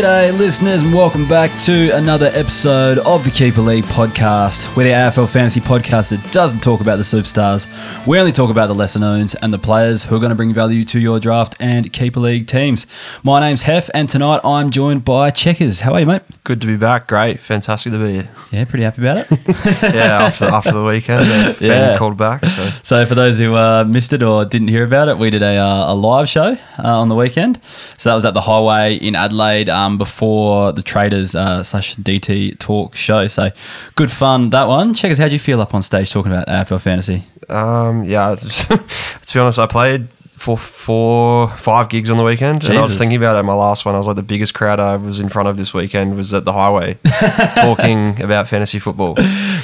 G'day, listeners, and welcome back to another episode of the Keeper League podcast. We're the AFL fantasy podcast that doesn't talk about the superstars. We only talk about the lesser knowns and the players who are going to bring value to your draft and Keeper League teams. My name's Heff, and tonight I'm joined by Checkers. How are you, mate? Good to be back. Great. Fantastic to be here. Yeah, pretty happy about it. Yeah, after, after the weekend, uh, Yeah. called back. So So, for those who uh, missed it or didn't hear about it, we did a, uh, a live show uh, on the weekend. So that was at the Highway in Adelaide um, before the Traders uh, slash DT Talk show. So good fun that one. Checkers, how'd you feel up on stage talking about AFL fantasy? um, yeah, just, to be honest, I played for four, five gigs on the weekend, and I was thinking about it. My last one, I was like the biggest crowd I was in front of this weekend was at the Highway, talking about fantasy football.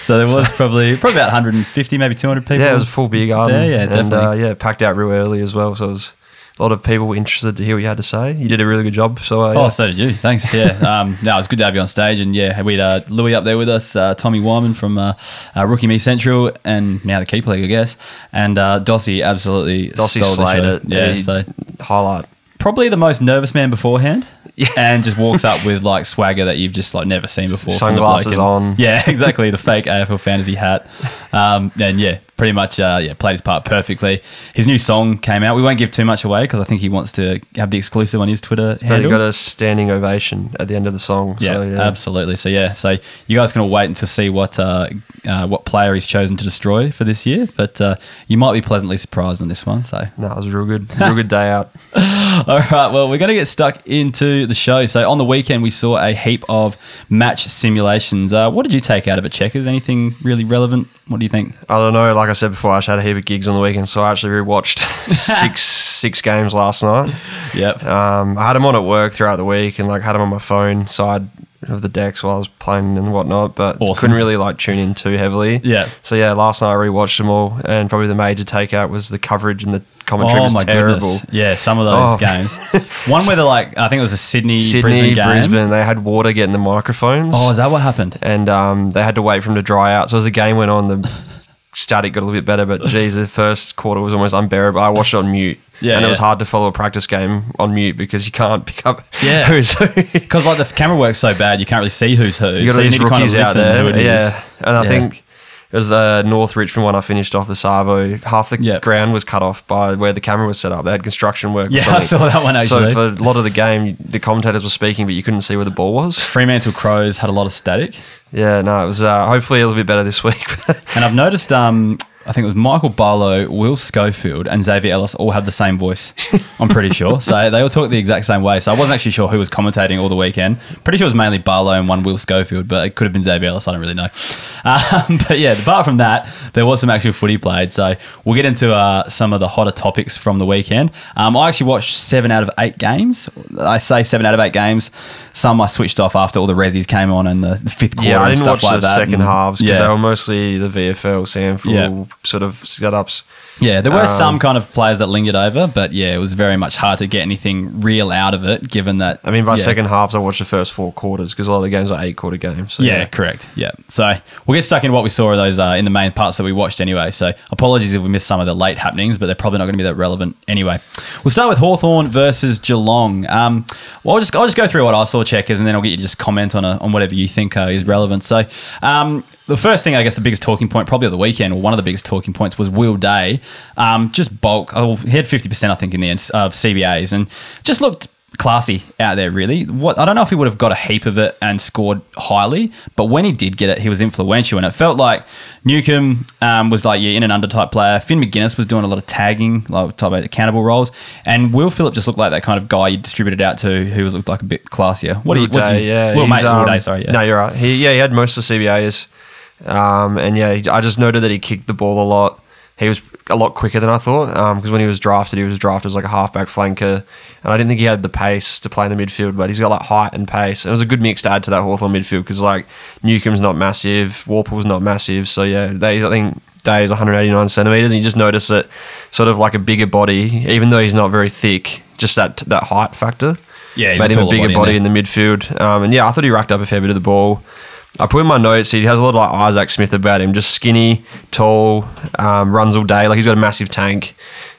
So there was probably probably about 150, maybe 200 people. Yeah, it was a full beer garden. There, yeah, and uh, definitely. yeah, packed out real early as well. So it was a lot of people interested to hear what you had to say. You did a really good job. So uh, Oh, yeah. so did you. Thanks. Yeah. Um, no, it was good to have you on stage. And yeah, we had uh, Louis up there with us, uh, Tommy Wyman from uh, uh, Rookie Me Central, and now the Keeper League, I guess. And uh, Dossie absolutely Dossie stole the slayed show. it. Yeah. He- So highlight. probably the most nervous man beforehand. Yeah. And just walks up with like swagger that you've just like never seen before. from the bloke. Sunglasses And- on. Yeah, exactly. The fake AFL fantasy hat. Um, and yeah, pretty much uh, yeah played his part perfectly. His new song came out. We won't give too much away because I think he wants to have the exclusive on his Twitter But he got a standing ovation at the end of the song. Yeah, so, yeah. absolutely. So yeah, so you guys can all wait to see what uh, uh, what player he's chosen to destroy for this year, but uh, you might be pleasantly surprised on this one. So No, it was a real good, real good day out. all right, well we're going to get stuck into the show. So on the weekend we saw a heap of match simulations. Uh, what did you take out of it, Checkers? Anything really relevant? What do you think? I don't know. Like I said before, I just had a heap of gigs on the weekend, so I actually rewatched six six games last night. Yep. Um, I had them on at work throughout the week, and like had them on my phone side of the decks while I was playing and whatnot, but Awesome. couldn't really like tune in too heavily. Yeah. So yeah, last night I rewatched them all, and probably the major takeout was the coverage and the commentary Oh was terrible. goodness! Yeah, some of those Oh. games. One where they're like, I think it was a Sydney, Sydney, Brisbane Brisbane, game. they had water getting the microphones. Oh, is that what happened? and um, they had to wait for them to dry out. So as the game went on, the static got a little bit better. But geez, the first quarter was almost unbearable. I watched it on mute, Yeah, and it was hard to follow a practice game on mute because you can't pick up Yeah. who's who. Because like the camera works so bad, you can't really see who's who. You got so these to kind of rookies out there, it is. yeah. And I Yeah. think it was uh, North Richmond when I finished off the Savo. Half the Yep. ground was cut off by where the camera was set up. They had construction work. or Yeah, I saw that one actually. So for a lot of the game, the commentators were speaking, but you couldn't see where the ball was. Fremantle Crows had a lot of static, Yeah, no, it was uh, hopefully a little bit better this week. and I've noticed. Um, I think it was Michael Barlow, Will Schofield, and Xavier Ellis all have the same voice. I'm pretty sure. So they all talk the exact same way. So I wasn't actually sure who was commentating all the weekend. Pretty sure it was mainly Barlow and one Will Schofield, but it could have been Xavier Ellis. I don't really know. Um, but yeah, apart from that, there was some actual footy played. So we'll get into uh, some of the hotter topics from the weekend. Um, I actually watched seven out of eight games. I say seven out of eight games. Some I switched off after all the resis came on and the, the fifth quarter Yeah, I didn't stuff watch like the that. second And- halves because yeah. they were mostly the VFL, Samful Yeah. Sort of setups. Yeah, there were Um, some kind of players that lingered over, but yeah, it was very much hard to get anything real out of it, given that. I mean, by yeah. second halves, I watched the first four quarters because a lot of the games are eight quarter games. So Yeah, correct. Yeah. So we'll get stuck in what we saw of those uh, in the main parts that we watched anyway. So apologies if we missed some of the late happenings, but they're probably not going to be that relevant anyway. We'll start with Hawthorn versus Geelong. Um, well, I'll just I'll just go through what I saw, checkers, and then I'll get you to just comment on a, on whatever you think uh, is relevant. So. Um, the first thing, I guess, the biggest talking point, probably of the weekend, or one of the biggest talking points, was Will Day. Um, just bulk. Oh, he had fifty percent, I think, in the end of CBAs, and just looked classy out there. Really, what I don't know if he would have got a heap of it and scored highly, but when he did get it, he was influential, and it felt like Newcombe um, was like yeah, in and under type player. Finn Maginness was doing a lot of tagging, like type of accountable roles, and Will Phillip just looked like that kind of guy you distributed out to, who looked like a bit classier. What do you? Will do Day, you yeah, Will, mate, Will um, Day, sorry, yeah. No, you're right. He yeah, he had most of the CBAs, um, and yeah, I just noted that he kicked the ball a lot. He was a lot quicker than I thought because when he was drafted, he was drafted as like a halfback flanker, and I didn't think he had the pace to play in the midfield. But he's got like height and pace. It was a good mix to add to that Hawthorn midfield because like Newcombe's not massive, Worpel's not massive, so yeah, they I think Day is 189 centimeters, and you just notice that sort of like a bigger body, even though he's not very thick, just that that height factor Yeah, made him a bigger body in body in, the midfield. Um, and yeah, I thought he racked up a fair bit of the ball. I put in my notes, he has a lot of like Isaac Smith about him, just skinny, tall, um, runs all day. Like he's got a massive tank.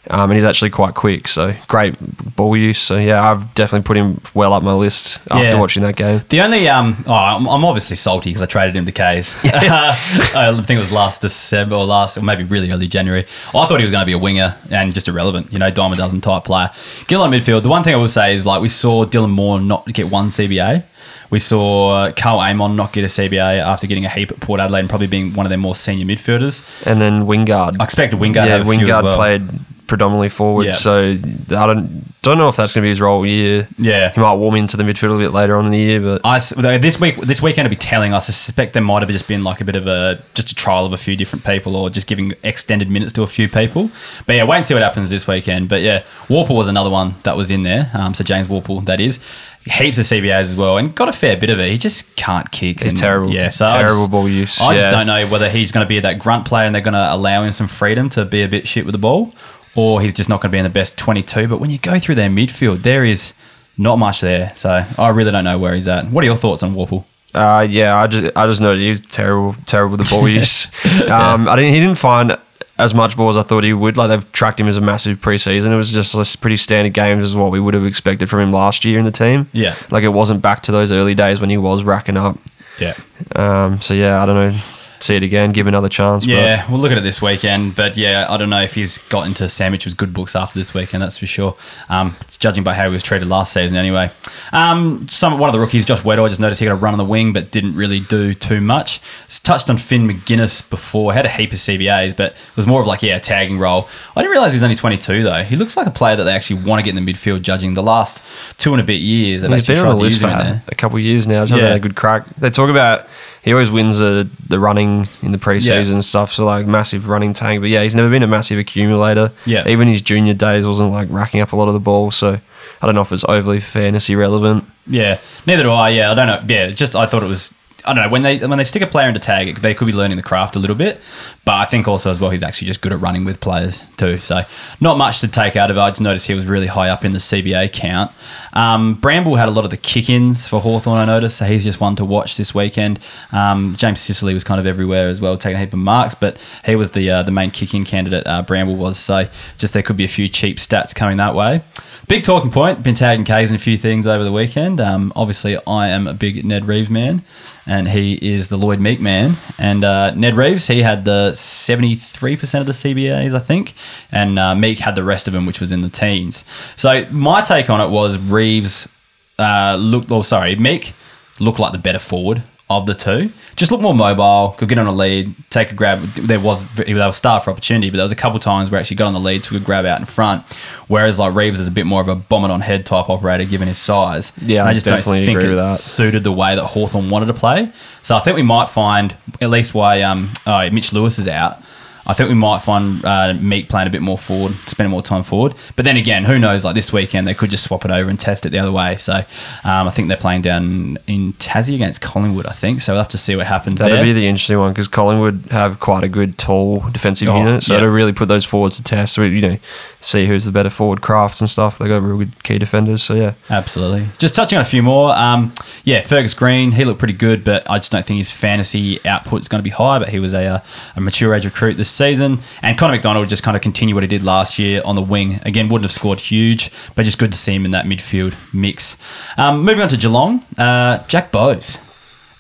Um, and he's actually quite quick, so great ball use. So yeah, I've definitely put him well up my list after Yeah. watching that game. The only um, oh, I'm, I'm obviously salty because I traded him to K's. I think it was last December or last, or maybe really early January. I thought he was going to be a winger and just irrelevant, you know, dime a dozen type player. Get on midfield. The one thing I will say is like we saw Dylan Moore not get one CBA. We saw uh, Karl Amon not get a CBA after getting a heap at Port Adelaide and probably being one of their more senior midfielders. And then Wingard. I expected Wingard to yeah, have a few Wingard as well. played predominantly forward, Yeah. so I don't don't know if that's going to be his role year. Yeah. he might warm into the midfield a bit later on in the year, but I this week this weekend will be telling. I suspect there might have just been like a bit of a just a trial of a few different people, or just giving extended minutes to a few people. But yeah, wait and see what happens this weekend. But yeah, Worpel was another one that was in there. Um, so James Worpel, that is, heaps of CBAs as well, and got a fair bit of it. He just can't kick. He's and- terrible. Yeah, so Terrible just- ball use, I just don't know whether he's going to be that grunt player and they're going to allow him some freedom to be a bit shit with the ball, or he's just not going to be in the best twenty-two. But when you go through their midfield, there is. Not much there, so I really don't know where he's at. What are your thoughts on Worpel? Uh, yeah, I just I just know he was terrible, terrible with the ball use. Um, I didn't he didn't find as much ball as I thought he would. Like they've tracked him as a massive preseason. It was just a pretty standard games as what we would have expected from him last year in the team. Yeah. like it wasn't back to those early days when he was racking up. Yeah. Um, so yeah, I don't know. See it again, give another chance. Yeah, we'll look at it this weekend. But yeah, I don't know if he's got into Sandwich's good books after this weekend, that's for sure. Um, judging by how he was treated last season anyway. Um, some One of the rookies, Josh Weddle, I just noticed he got a run on the wing, but didn't really do too much. S- touched on Finn Maginness before, had a heap of CBAs, but it was more of like, yeah, a tagging role. I didn't realise he's only 22 though. He looks like a player that they actually want to get in the midfield, judging the last two and a bit years. They've He's actually been tried on the to list use for a couple of years now. Just Yeah. had a good crack. They talk about he always wins the the running in the preseason Yeah. and stuff. So like massive running tank. But yeah, he's never been a massive accumulator. Yeah. even his junior days wasn't like racking up a lot of the ball. So I don't know if it's overly fantasy relevant. Yeah, neither do I. Yeah, I don't know. Yeah, it's just I thought it was. I don't know when they when they stick a player into tag, they could be learning the craft a little bit. But I think also as well, he's actually just good at running with players too. So not much to take out of it. I just noticed he was really high up in the CBA count. Um, Bramble had a lot of the kick-ins for Hawthorn. I noticed, so he's just one to watch this weekend. Um, James Sicily was kind of everywhere as well, taking a heap of marks, but he was the uh, the main kick-in candidate. Uh, Bramble was so just there could be a few cheap stats coming that way. Big talking point. Been tagging K's in a few things over the weekend. Um, obviously, I am a big Ned Reeves man, and he is the Lloyd Meek man. And uh, Ned Reeves, he had the seventy-three percent of the CBAs, I think, and uh, Meek had the rest of them, which was in the teens. So my take on it was Reeves uh, looked, well, sorry, Meek looked like the better forward of the two. Just look more mobile, could get on a lead, take a grab. There was they were starved for opportunity, but there was a couple times where actually got on the lead, took a grab out in front. Whereas like Reeves is a bit more of a bomb it on head type operator, given his size. Yeah, And I just don't think agree it with that. suited the way that Hawthorn wanted to play. So I think we might find at least why um oh, Mitch Lewis is out. I think we might find uh, Meek playing a bit more forward, spending more time forward. But then again, who knows? Like this weekend, they could just swap it over and test it the other way. So um, I think they're playing down in Tassie against Collingwood. I think so. We'll have to see what happens That'll there. be the interesting one because Collingwood have quite a good tall defensive Oh, unit, so yeah. to really put those forwards to test, so you know, see who's the better forward craft and stuff. They've got real good key defenders, so yeah. Absolutely. Just touching on a few more. Um, yeah, Fergus Greene, he looked pretty good, but I just don't think his fantasy output is going to be high. But he was a, uh, a mature age recruit this season. And Connor MacDonald just kind of continue what he did last year on the wing. Again, wouldn't have scored huge, but just good to see him in that midfield mix. Um, moving on to Geelong, uh, Jack Bowes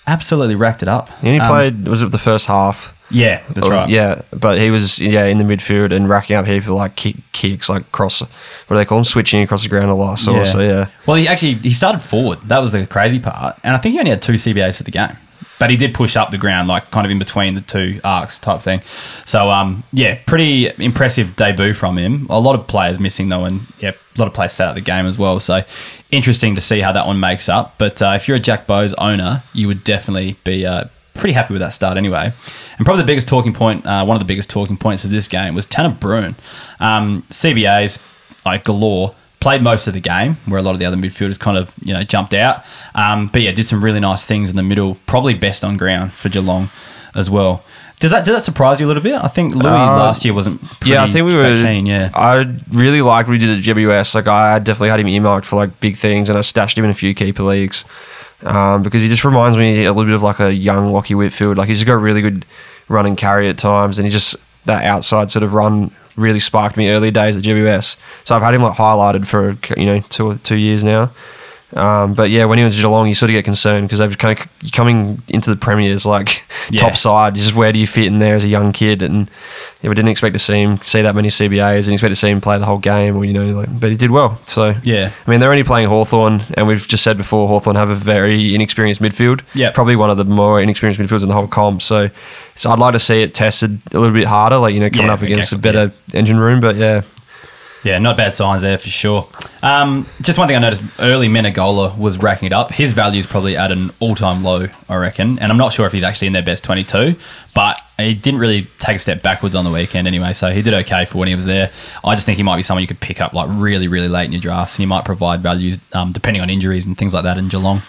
absolutely racked it up. He only Um, played was it the first half? Yeah, that's Or- right. Yeah, but he was yeah in the midfield and racking up heaps of like kick, kicks like cross. What do they call them? Switching across the ground a lot. So so yeah. Well, he actually he started forward. That was the crazy part, and I think he only had two CBAs for the game, but he did push up the ground, like kind of in between the two arcs type thing. So um, yeah, pretty impressive debut from him. A lot of players missing though, and yeah, a lot of players sat out the game as well. So interesting to see how that one makes up. But uh, if you're a Jack Bowes owner, you would definitely be. Uh, Pretty happy with that start anyway. And probably the biggest talking point, uh, one of the biggest talking points of this game was Tanner Bruhn. Um, CBAs, like galore, played most of the game, where a lot of the other midfielders kind of you know jumped out. Um, but yeah, did some really nice things in the middle. Probably best on ground for Geelong as well. Does that does that surprise you a little bit? I think Louis Uh, last year wasn't. Pretty yeah, I think we were keen. Yeah, I really liked what he did at GWS. Like I definitely had him earmarked for like big things, and I stashed him in a few keeper leagues um, because he just reminds me a little bit of like a young Lachie Whitfield. Like he's just got really good run and carry at times, and he just that outside sort of run really sparked me early days at GWS. So I've had him like highlighted for you know two two years now. Um, but yeah, when he went to Geelong, you sort of get concerned because they've kind of coming into the premiers like Yeah. top side. Just where do you fit in there as a young kid? And yeah, we didn't expect to see him see that many CBAs, and expect to see him play the whole game. Or you know, like, but he did well. So Yeah. I mean, they're only playing Hawthorn, and we've just said before, Hawthorn have a very inexperienced midfield. Yeah. Probably one of the more inexperienced midfields in the whole comp. So, so I'd like to see it tested a little bit harder, like, you know, coming Yeah, up against exactly, a better engine room. But yeah, Yeah, not bad signs there for sure. Um, just one thing I noticed early Menegola was racking it up. His value is probably at an all time low, I reckon. And I'm not sure if he's actually in their best 22, but he didn't really take a step backwards on the weekend anyway. So he did okay for when he was there. I just think he might be someone you could pick up like really, really late in your drafts and he might provide values um, depending on injuries and things like that in Geelong.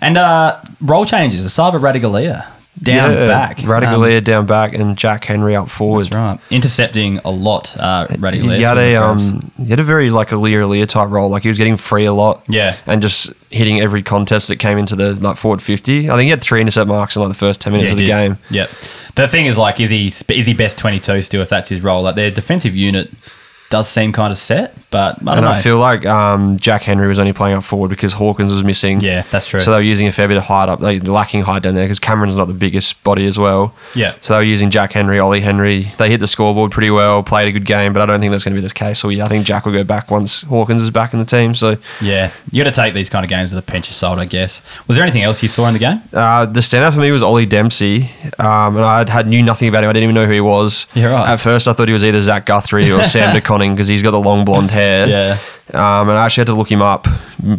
And uh, role changes Esava Ratugolea down yeah, back. Um, Ratugolea down back, and Jack Henry up forward. That's right. Intercepting a lot, uh, Ratugolea. He had a um, he had a very like a Lear Lear type role. Like he was getting free a lot. Yeah. and just hitting every contest that came into the like forward fifty. I think he had three intercept marks in like the first ten minutes Yeah, of the did. game. Yep. The thing is, like, is he is he best twenty two still? If that's his role, like their defensive unit does seem kind of set, but I don't And know. I feel like um, Jack Henry was only playing up forward because Hawkins was missing. yeah, that's true. So they were using a fair bit of height up, like lacking height down there because Cameron's not the biggest body as well. Yeah. So they were using Jack Henry, Ollie Henry. They hit the scoreboard pretty well, played a good game, but I don't think that's going to be the case. So yeah, I think Jack will go back once Hawkins is back in the team. So yeah, you got to take these kind of games with a pinch of salt, I guess. Was there anything else you saw in the game? uh, the standout for me was Ollie Dempsey, um, and I had knew nothing about him. I didn't even know who he was. Yeah, right. At first, I thought he was either Zach Guthrie or Sam De Koning because he's got the long blonde hair. Yeah. Um, and I actually had to look him up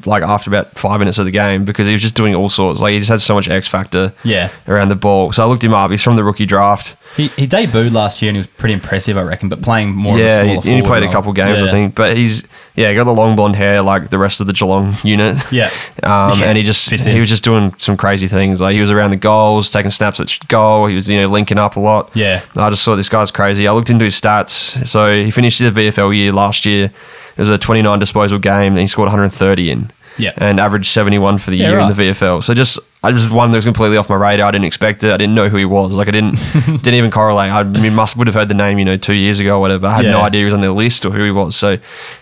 like after about five minutes of the game because he was just doing all sorts. Like he just had so much X factor Yeah. around the ball. So I looked him up. He's from the rookie draft. He, he debuted last year and he was pretty impressive, I reckon. But playing more, yeah, of a he, he played a role. couple games, Yeah. I think. But he's yeah, he got the long blonde hair like the rest of the Geelong unit. Yeah. Um, Yeah, and he just he was just doing some crazy things. Like he was around the goals, taking snaps at goal. He was you know linking up a lot. Yeah. I just saw this guy's crazy. I looked into his stats. So he finished the VFL year last year. It was a 29 disposal game, and he scored 130 in. Yeah. And averaged 71 for the Yeah, year right. in the VFL. So just I just one that was completely off my radar. I didn't expect it. I didn't know who he was. Like I didn't didn't even correlate. I mean, must would have heard the name, you know, two years ago or whatever. I had no idea he was on the list or who he was. So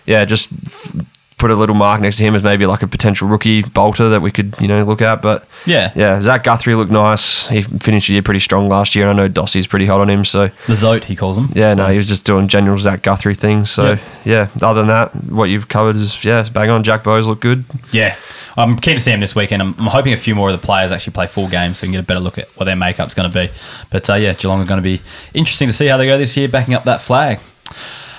yeah, just f- put a little mark next to him as maybe like a potential rookie bolter that we could you know look at. But Yeah. yeah, Zach Guthrie looked nice. He finished the year pretty strong last year. I know Dossie's pretty hot on him. So The Zote, he calls him. yeah, no, he was just doing general Zach Guthrie things. So yeah, other than that, what you've covered is yeah, bang on. Jack Bowes looked good. Yeah. I'm keen to see him this weekend. I'm, I'm hoping a few more of the players actually play full games so we can get a better look at what their makeup's going to be. But uh, yeah, Geelong are going to be interesting to see how they go this year, backing up that flag.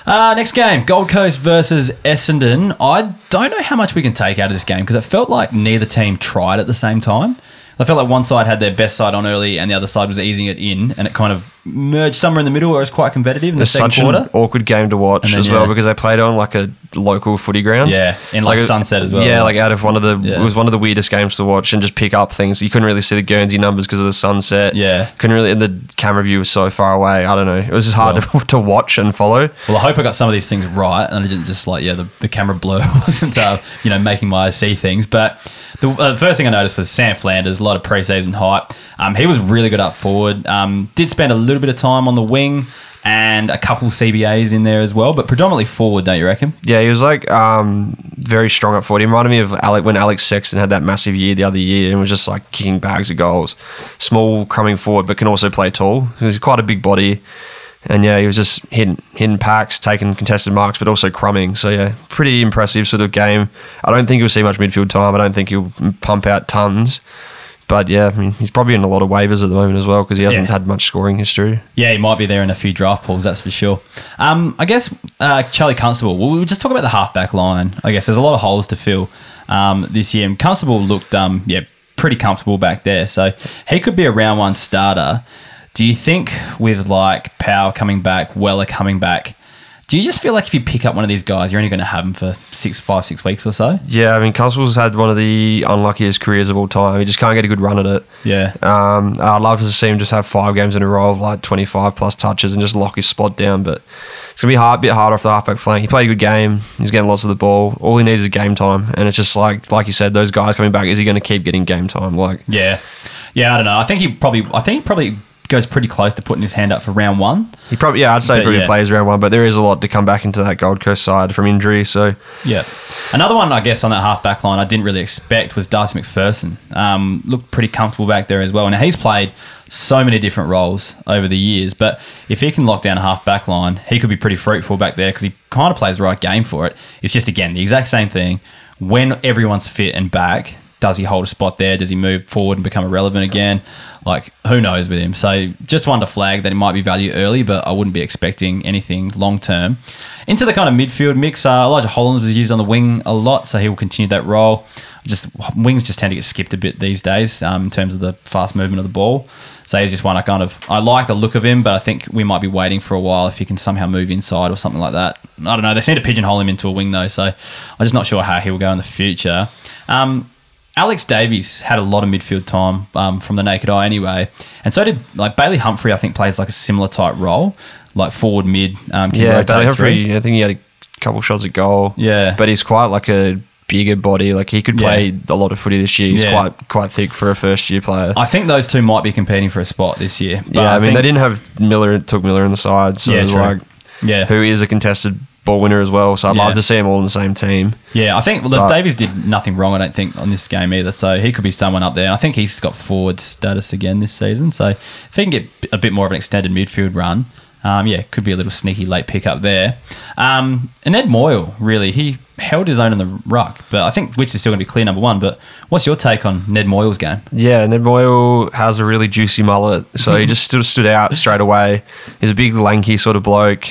Uh, next game, Gold Coast versus Essendon. I don't know how much we can take out of this game because it felt like neither team tried at the same time. I felt like one side had their best side on early and the other side was easing it in, and it kind of merged somewhere in the middle where it was quite competitive in the It's second such quarter. an awkward game to watch And then, as well yeah. because they played on like a local footy ground. Yeah, in, like, Sunset as well. Yeah, like out of one of the Yeah. it was one of the weirdest games to watch and just pick up things. You couldn't really see the Guernsey numbers because of the sunset. Yeah. couldn't really. And the camera view was so far away. I don't know. It was just hard to, to watch and follow. Well, I hope I got some of these things right, and I didn't just like yeah, the, the camera blur wasn't uh, you know making my eyes see things. But the uh, first thing I noticed was Sam Flanders, a lot of preseason hype. Um, he was really good up forward. Um, did spend a little bit of time on the wing and a couple CBAs in there as well, but predominantly forward, don't you reckon? Yeah, he was like um, very strong up forward. He reminded me of Alec when Alex Sexton had that massive year the other year and was just like kicking bags of goals. Small, coming forward, but can also play tall. He was quite a big body. And yeah, he was just hitting, hitting packs, taking contested marks, but also crumbing. So yeah, pretty impressive sort of game. I don't think he'll see much midfield time. I don't think he'll pump out tons. But yeah, I mean, he's probably in a lot of waivers at the moment as well because he hasn't Yeah. had much scoring history. Yeah, he might be there in a few draft pools, that's for sure. Um, I guess uh, Charlie Constable. Well, we'll just talk about the halfback line. I guess there's a lot of holes to fill um, this year. And Constable looked, um, yeah, pretty comfortable back there. So he could be a round one starter. Do you think with like Power coming back, Weller coming back, do you just feel like if you pick up one of these guys, you're only going to have them for six, five, six weeks or so? Yeah, I mean, Constable's had one of the unluckiest careers of all time. He just can't get a good run at it. Yeah. Um, I'd love to see him just have five games in a row of like 25 plus touches and just lock his spot down. But it's going to be hard, a bit hard off the halfback flank. He played a good game. He's getting lots of the ball. All he needs is game time. And it's just like, like you said, those guys coming back, is he going to keep getting game time? Like, Yeah, yeah. I don't know. I think he probably. I think he probably goes pretty close to putting his hand up for round one. He probably, yeah, I'd say But, he probably yeah. plays round one, but there is a lot to come back into that Gold Coast side from injury. So Yeah. Another one, I guess, on that half back line I didn't really expect was Darcy Macpherson. Um, looked pretty comfortable back there as well. Now, he's played so many different roles over the years, but if he can lock down a half back line, he could be pretty fruitful back there because he kind of plays the right game for it. It's just, again, the exact same thing. When everyone's fit and back, does he hold a spot there? Does he move forward and become irrelevant again? Like, who knows with him? So, just one to flag that it might be value early, but I wouldn't be expecting anything long term. Into the kind of midfield mix, uh, Elijah Hollands was used on the wing a lot, so he will continue that role. Just wings just tend to get skipped a bit these days um, in terms of the fast movement of the ball. So he's just one I kind of I like the look of him, but I think we might be waiting for a while if he can somehow move inside or something like that. I don't know. They seem to pigeonhole him into a wing though, so I'm just not sure how he will go in the future. Um, Alex Davies had a lot of midfield time um, from the naked eye anyway, and so did like Bailey Humphrey. I think plays like a similar type role, like forward mid. Um, yeah, Bailey through. Humphrey, I think he had a couple shots at goal. Yeah. but he's quite like a bigger body. Like he could play Yeah. a lot of footy this year. He's Yeah. quite quite thick for a first year player. I think those two might be competing for a spot this year. But yeah, I, mean think- they didn't have Miller. Touk Miller on the side, so Yeah, it was true. like Yeah, who is a contested ball winner as well. So I'd Yeah. love to see them all in the same team. Yeah, I think well, Davies did nothing wrong. I don't think on this game either. So he could be someone up there. I think he's got forward status again this season. So if he can get a bit more of an extended midfield run, um, yeah, could be a little sneaky late pickup there. Um, and Ed Moyle, really, he held his own in the ruck, but I think which is still going to be clear number one. But what's your take on Ned Moyle's game? Yeah, Ned Moyle has a really juicy mullet, so he just stood, stood out straight away. He's a big, lanky sort of bloke.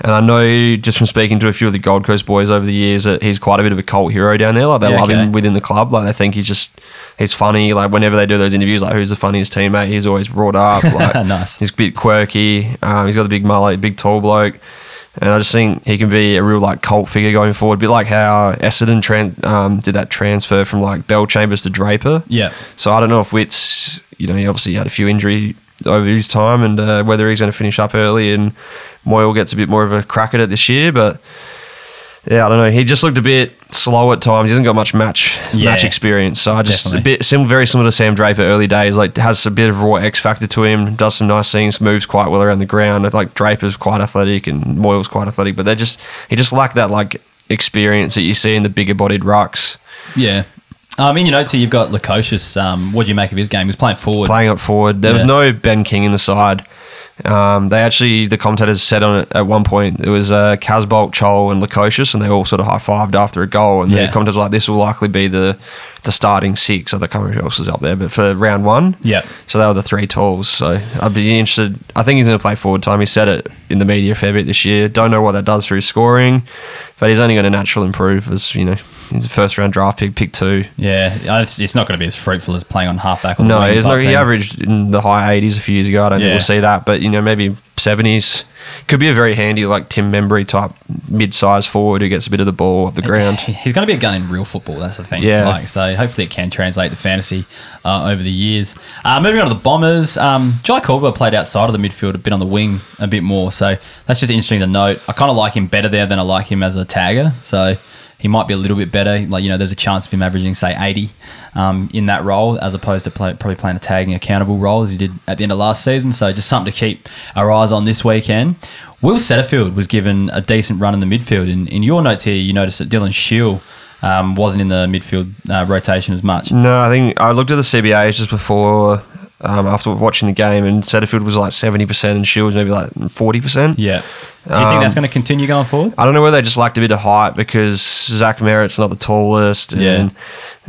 And I know just from speaking to a few of the Gold Coast boys over the years that he's quite a bit of a cult hero down there. Like they Yeah, love okay. him within the club. Like they think he's just he's funny. Like whenever they do those interviews, like who's the funniest teammate, he's always brought up. Like Nice. he's a bit quirky. Um, he's got the big mullet, big tall bloke. And I just think he can be a real like cult figure going forward. A bit like how Essendon tran- um, did that transfer from like Bellchambers to Draper. Yeah, So I don't know if Witts, you know, he obviously had a few injury over his time and uh, whether he's going to finish up early and Moyle gets a bit more of a crack at it this year. But yeah, I don't know. He just looked a bit slow at times. He hasn't got much match Yeah. match experience. So I just Definitely. a bit sim- very similar to Sam Draper early days. Like has a bit of raw X factor to him. Does some nice things. Moves quite well around the ground. Like Draper's quite athletic and Moyle's quite athletic. But they just he just lacked that like experience that you see in the bigger bodied rucks. yeah. Um, in your notes here, you've got Lukosius. Um, what do you make of his game? He was playing forward. playing up forward. There was no Ben King in the side. Um, they actually, the commentators said on it at one point, it was uh, Casboult, Chol, and Lukosius, and they all sort of high fived after a goal. And Yeah. the commentators were like, this will likely be the the starting six. I can't remember who else was up there, but for round one. Yeah. So they were the three tools. So I'd be interested. I think he's going to play forward time. He said it in the media a fair bit this year. Don't know what that does for his scoring, but he's only going to natural improve as, you know, he's a first round draft pick, pick two. Yeah, it's, it's not going to be as fruitful as playing on halfback. Or No, he's not, he averaged in the high 80s a few years ago. I don't think we'll see that, but you know maybe 70s could be a very handy like Tim Membrey type mid-sized forward who gets a bit of the ball up the ground. He's going to be a gun in real football. That's the thing. Yeah. Like, so hopefully it can translate to fantasy uh, over the years. Uh, moving on to the Bombers, um, Jye Caldwell played outside of the midfield, a bit on the wing, a bit more. So that's just interesting to note. I kind of like him better there than I like him as a tagger. So he might be a little bit better. Like you know, there's a chance of him averaging say 80 um, in that role, as opposed to play, probably playing a tagging accountable role as he did at the end of last season. So just something to keep our eyes on this weekend. Will Setterfield was given a decent run in the midfield. In, in your notes here, you noticed that Dylan Shiel um, wasn't in the midfield uh, rotation as much. No, I think I looked at the CBAs just before um, after watching the game and Setterfield was like 70% and Shiel was maybe like 40%. Yeah. Do you think Um, that's going to continue going forward? I don't know whether they just lacked a bit of height because Zach Merrett's not the tallest, and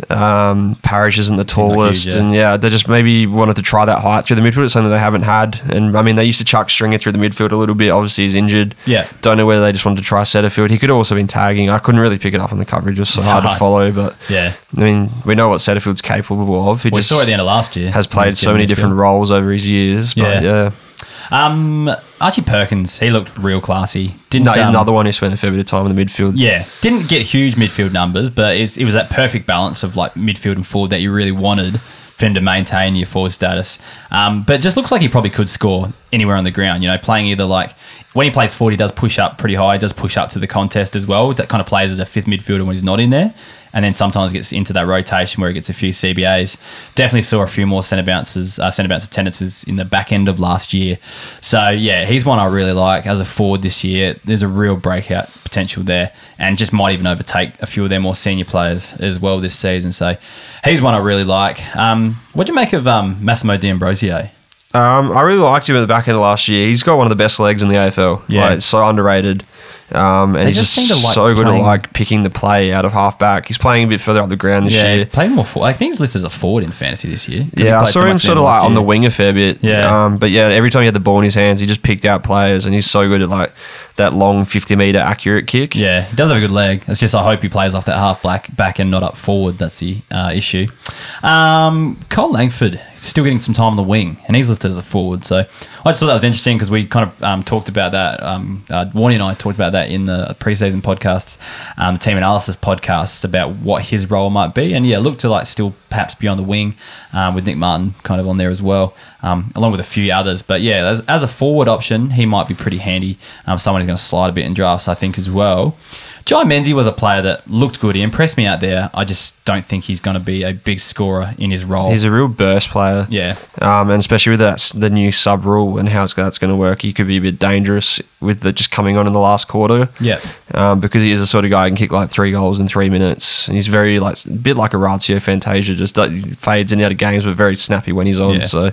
um, Parrish isn't the not huge, tallest, yeah. and yeah, they just maybe wanted to try that height through the midfield. It's something they haven't had, and I mean they used to chuck Stringer through the midfield a little bit. Obviously, he's injured. Yeah. don't know whether they just wanted to try Setterfield. He could have also been tagging. I couldn't really pick it up on the coverage. It was so hard, hard. to follow, but Yeah. I mean we know what Setterfield's capable of. He We just saw at the end of last year. has played so many different roles over his years. But Yeah. yeah, Um, Archie Perkins, he looked real classy. Didn't no, he's um, another one who spent a fair bit of time in the midfield. Yeah, didn't get huge midfield numbers, but it's, it was that perfect balance of like midfield and forward that you really wanted for him to maintain your forward status. Um, but it just looks like he probably could score anywhere on the ground. You know, playing either like when he plays forward, he does push up pretty high. Does push up to the contest as well. That kind of plays as a fifth midfielder when he's not in there, and then sometimes gets into that rotation where he gets a few CBAs. Definitely saw a few more centre bounces, uh, centre bounce attendances in the back end of last year. So yeah, he's one I really like as a forward this year. There's a real breakout potential there, and just might even overtake a few of their more senior players as well this season. So he's one I really like. Um, what do you make of um, Massimo D'Ambrosio? Um, I really liked him at the back end of last year. He's got one of the best legs in the AFL. Yeah. like, so underrated. Um, and They he's just just, like so good playing- at like picking the play out of halfback. He's playing a bit further up the ground this Yeah, year. Playing more forward. I think he's listed as a forward in fantasy this year. Yeah, I saw so him sort of like on the wing a fair bit. Yeah. Um, but yeah, every time he had the ball in his hands, he just picked out players, and he's so good at like that long fifty meter accurate kick. Yeah, he does have a good leg. It's just I hope he plays off that half black back and not up forward. That's the uh, issue. Um, Cole Langford still getting some time on the wing, and he's listed as a forward. So I just thought that was interesting because we kind of um, talked about that. Um, uh, Warney and I talked about that in the preseason podcasts, um, the team analysis podcasts about what his role might be, and yeah, it looked to like still perhaps be on the wing um, with Nick Martin kind of on there as well, um, along with a few others. But yeah, as, as a forward option, he might be pretty handy. Um, someone who's going to slide a bit in drafts, I think, as well. Jye Menzie was a player that looked good. He impressed me out there. I just don't think he's going to be a big scorer in his role. He's a real burst player. yeah. Um, and especially with that the new sub rule and how it's, that's going to work, he could be a bit dangerous with the just coming on in the last quarter. Yeah. Um, because he is the sort of guy who can kick like three goals in three minutes. And he's very like a bit like a Orazio Fantasia, just fades in and out of games, but very snappy when he's on. Yeah. So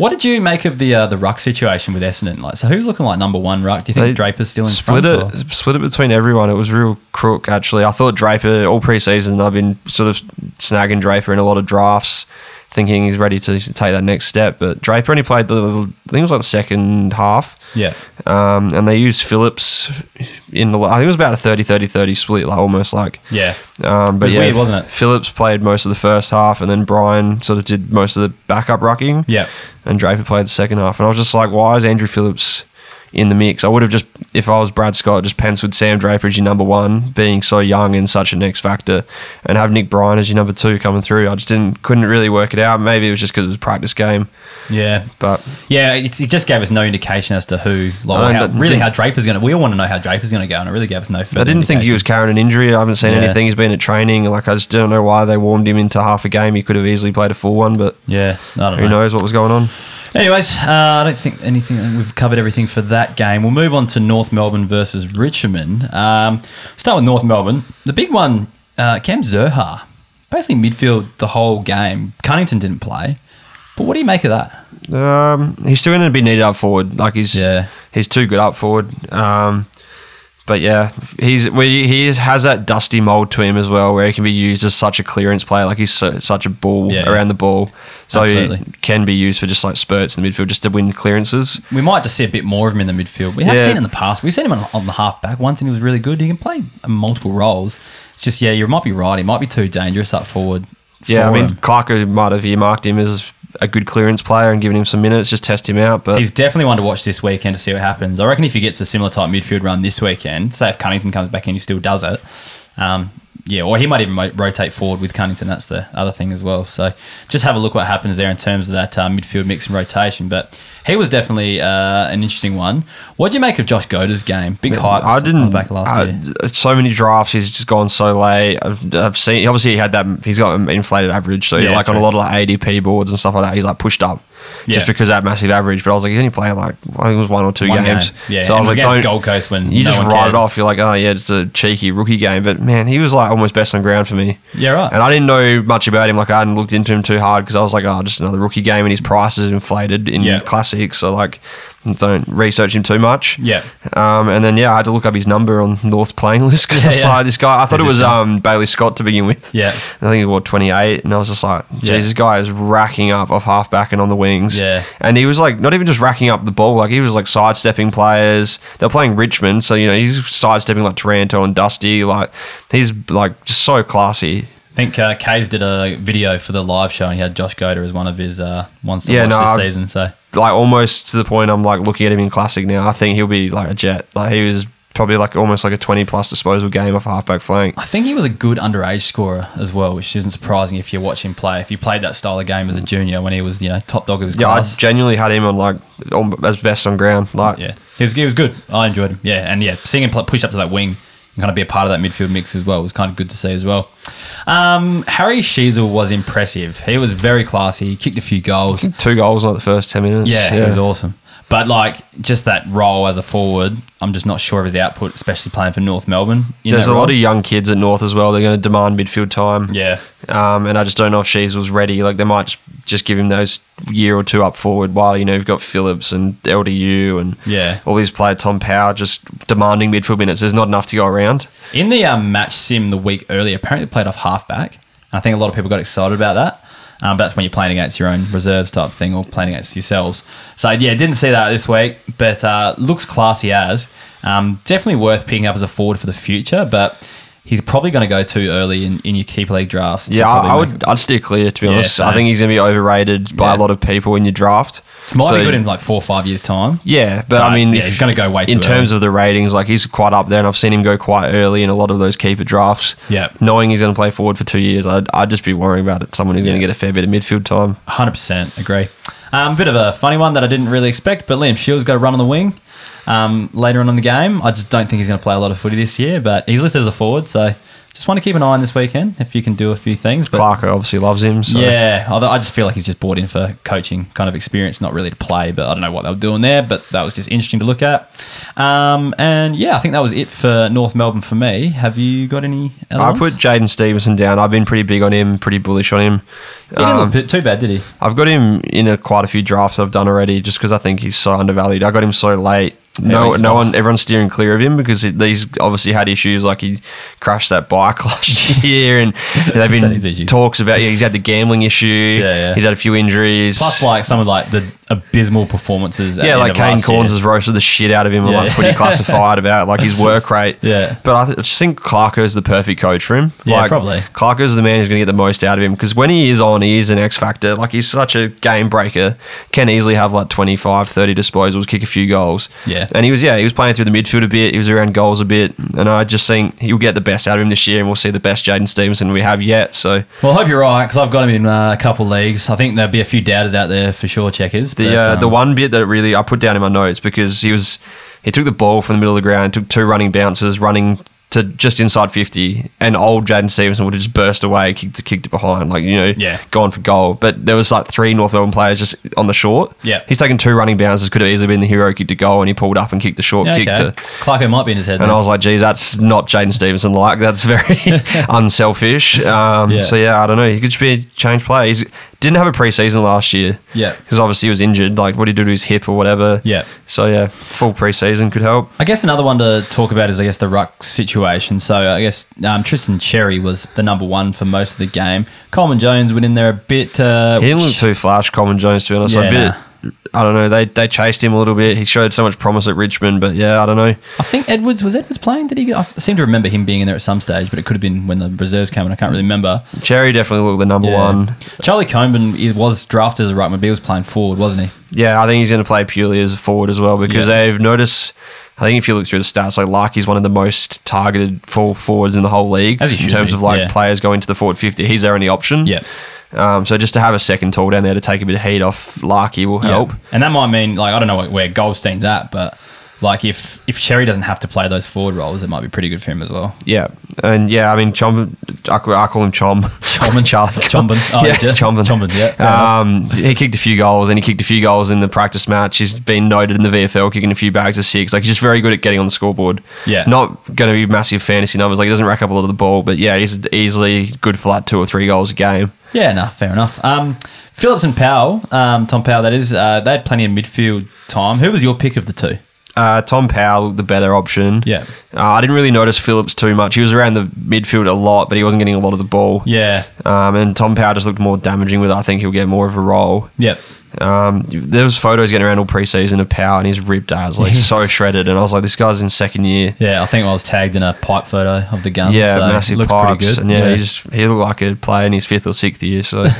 What did you make of the uh, the ruck situation with Essendon? Like, so who's looking like number one ruck? Do you think They Draper's still in split front? it, or- split it between everyone. It was real crook actually. I thought Draper all preseason. I've been sort of snagging Draper in a lot of drafts, thinking he's ready to take that next step. But Draper only played the I think it was like the second half. Yeah. Um, and they used Phillips in the. I think it was about a 30-30-30 split, like almost like. Yeah. Um, but was yeah, weird, wasn't it? Phillips played most of the first half, and then Bryan sort of did most of the backup rucking. Yeah. And Draper played the second half, and I was just like, why is Andrew Phillips in the mix? I would have just, if I was Brad Scott, just penciled Sam Draper as your number one, being so young and such an X factor, and have Nick Bryan as your number two coming through. I just didn't, couldn't really work it out. Maybe it was just because it was a practice game, Yeah. but Yeah, it's, it just gave us no indication as to who, like, how, really how Draper's going to. We all want to know how Draper's going to go, and it really gave us no further I didn't think he was carrying an injury. I haven't seen Yeah. anything. He's been at training. Like I just don't know why they warmed him into half a game. He could have easily played a full one, but Yeah, I don't who know. knows what was going on. Anyways, uh, I don't think anything. We've covered everything for that game. We'll move on to North Melbourne versus Richmond. Um, start with North Melbourne. The big one, uh, Cam Zurhaar, basically midfield the whole game. Cunnington didn't play, but what do you make of that? Um, he's still going to be needed up forward. Like he's Yeah. he's too good up forward. Um, but yeah, he's we, he has that dusty mold to him as well, where he can be used as such a clearance player. Like he's so, such a bull Yeah. around the ball, so Absolutely. he can be used for just like spurts in the midfield, just to win clearances. We might just see a bit more of him in the midfield. We have Yeah. seen in the past. We've seen him on, on the half back once, and he was really good. He can play multiple roles. It's just yeah, you might be right. He might be too dangerous up forward. Yeah, I mean him. Clarko might have earmarked him as a good clearance player and giving him some minutes, just test him out. But He's definitely one to watch this weekend to see what happens. I reckon if he gets a similar type midfield run this weekend, say if Cunnington comes back in, he still does it. Um, yeah, or he might even rotate forward with Cunnington. That's the other thing as well. So just have a look what happens there in terms of that uh, midfield mix and rotation. But he was definitely uh, an interesting one. What do you make of Josh Goater's game? Big hype. I didn't. back last I- year. So many drafts. He's just gone so late. I've, I've seen. Obviously, he had that. He's got an inflated average. So Yeah, like on a lot of like ADP boards and stuff like that, he's like pushed up. Yeah. Just because that massive average, but I was like, he's only playing like I think it was one or two One games. game. Yeah, so I was like, don't Gold Coast when you no just write cared. it off. You're like, oh yeah, it's a cheeky rookie game. But man, he was like almost best on ground for me. Yeah, right. And I didn't know much about him. Like I hadn't looked into him too hard because I was like, oh, just another rookie game, and his price is inflated in Yeah. classics. So like, don't research him too much. Yeah. Um, and then yeah, I had to look up his number on North playing list because Yeah, I was yeah. like, this guy. I thought it was um, Bailey Scott to begin with. Yeah. I think he was 28, and I was just like, geez, Yeah. this guy is racking up off halfback and on the wings. Yeah. And he was like, not even just racking up the ball, like he was like sidestepping players. They're playing Richmond, so you know he's sidestepping like Taranto and Dusty. Like he's like just so classy. I think uh, Kays did a video for the live show and he had Josh Goater as one of his uh, ones to Yeah, watch no, this I- season. So Like almost to the point I'm like looking at him in classic now. I think he'll be like a jet. Like he was probably like almost like a 20 plus disposal game off a halfback flank. I think he was a good underage scorer as well, which isn't surprising if you watch him play. If he played that style of game as a junior when he was, you know, top dog of his Yeah, I class. genuinely had him on like as best on ground. Like, yeah, he was, he was good. I enjoyed him. Yeah, and yeah, seeing him push up to that wing kind of be a part of that midfield mix as well It was kind of good to see as well. Um, Harry Sheezel was impressive. He was very classy. He kicked a few goals. two goals in like the first 10 minutes. Yeah, he was awesome. But like just that role as a forward, I'm just not sure of his output, especially playing for North Melbourne. There's a lot of young kids at North as well. They're going to demand midfield time. yeah. Um, and I just don't know if Shees was ready. Like they might just, just give him those year or two up forward while you know you've got Phillips and LDU and Yeah. all these players. Tom Powell just demanding midfield minutes. There's not enough to go around. In the um, match sim the week earlier, apparently played off halfback. And I think a lot of people got excited about that. Um, but that's when you're playing against your own reserves type thing or playing against yourselves. So yeah, didn't see that this week, but uh, looks classy as. Um, definitely worth picking up as a forward for the future, but he's probably going to go too early in, in your keeper league drafts. Yeah, I, I would. I'd steer clear to be Yeah, honest. I think he's going to be overrated by Yeah. a lot of people in your draft. Might So- be good in like four or five years' time. Yeah, but, But, I mean, yeah, he's gonna go way too In terms early. of the ratings, like he's quite up there, and I've seen him go quite early in a lot of those keeper drafts. Yeah. knowing he's going to play forward for two years, I'd, I'd just be worrying about it. Someone who's going to get a fair bit of midfield time. 100% agree. Um, bit of a funny one that I didn't really expect, but Liam Shiels got a run on the wing um, later on in the game. I just don't think he's going to play a lot of footy this year, but he's listed as a forward, so just want to keep an eye on this weekend if you can do a few things. But Clarko obviously loves him. So. yeah, although I just feel like he's just brought in for coaching kind of experience, not really to play. But I don't know what they were doing there, but that was just interesting to look at. Um, and yeah, I think that was it for North Melbourne for me. Have you got any? I put Jaidyn Stephenson down. I've been pretty big on him, pretty bullish on him. He didn't Um, look too bad, did he? I've got him in a, quite a few drafts I've done already, just because I think he's so undervalued. I got him so late. No, no one, everyone's steering clear of him because he, he's obviously had issues. Like he crashed that bike last year, and they've He's had his been talks about. Yeah, he's had the gambling issue. Yeah, yeah. He's had a few injuries. Plus, like some of like the abysmal performances. at yeah, the like Kane. Cornes has roasted the shit out of him Yeah. like footy classified about like his work rate. Yeah. But I, th- I just think Clarko's the perfect coach for him. Yeah, like, probably. Clarko's the man who's going to get the most out of him because when he is on, he is an X factor. Like he's such a game breaker. Can easily have like 25, 30 disposals, kick a few goals. Yeah. And he was, yeah, he was playing through the midfield a bit. He was around goals a bit. And I just think he'll get the best out of him this year and we'll see the best Jaidyn Stephenson we have yet. So Well, I hope you're right because I've got him in uh, a couple leagues. I think there'll be a few doubters out there for sure. Checkers. The uh, the um, one bit that really I put down in my notes because he was he took the ball from the middle of the ground, took two running bounces, running to just inside fifty, and old Jaidyn Stephenson would have just burst away, kicked it, kicked it behind, like you know, Yeah. gone for goal. But there was like three North Melbourne players just on the short. Yeah. he's taken two running bounces, could have easily been the hero kick to goal, and he pulled up and kicked the short Yeah, kick okay. to. Clarko might be in his head. And then. I was like, geez, that's not Jaidyn Stephenson like. That's very unselfish. Um, Yeah. So, yeah, I don't know. He could just be a change player. He didn't have a preseason last year. Yeah. Because obviously he was injured. Like, what did he do to his hip or whatever? Yeah. So, yeah, full preseason could help. I guess another one to talk about is I guess the ruck situation. So I guess um, Tristan Xerri was the number one for most of the game. Coleman Jones went in there a bit. Uh, He didn't look too flash, Coleman Jones, to be honest. Yeah, a bit. I don't know. They they chased him a little bit. He showed so much promise at Richmond, but yeah, I don't know. I think Edwards was Edwards playing. Did he? Get, I seem to remember him being in there at some stage, but it could have been when the reserves came in. I can't really remember. Xerri definitely looked the number Yeah. one. Charlie he was drafted as a ruckman, but he was playing forward, wasn't he? Yeah, I think he's going to play purely as a forward as well because Yeah. they've noticed. I think if you look through the stats, like Larkey's one of the most targeted full forwards in the whole league in terms be, of like yeah. players going to the forward fifty. He's their only option. Yeah. Um, so just to have a second tall down there to take a bit of heat off Larkey will help. Yeah. And that might mean like I don't know what- where Goldstein's at, but like if if Xerri doesn't have to play those forward roles, it might be pretty good for him as well. Yeah, and yeah, I mean Chom, I, call- I call him Chom, Chomben. Charlie Chombin. Oh, yeah, did you? Chombin. Chombin, yeah. Um, he kicked a few goals, and he kicked a few goals in the practice match. He's been noted in the VFL kicking a few bags of six. Like he's just very good at getting on the scoreboard. Yeah. not going to be massive fantasy numbers. Like he doesn't rack up a lot of the ball, but yeah, he's easily good for like two or three goals a game. Yeah, no, fair enough. Um, Phillips and Powell, um, Tom Powell, that is, uh, they had plenty of midfield time. Who was your pick of the two? Uh, Tom Powell, the better option. Yeah. Uh, I didn't really notice Phillips too much. He was around the midfield a lot, but he wasn't getting a lot of the ball. Yeah. Um, and Tom Powell just looked more damaging with it. I think he'll get more of a role. Yep. Um, there was photos getting around all preseason of Powell and he's ripped as like Yes. so shredded, and I was like, this guy's in second year. Yeah, I think I was tagged in a pipe photo of the guns. Yeah, so massive looks pipes, pretty good. and yeah, he just he looked like a player in his fifth or sixth year. So Oh,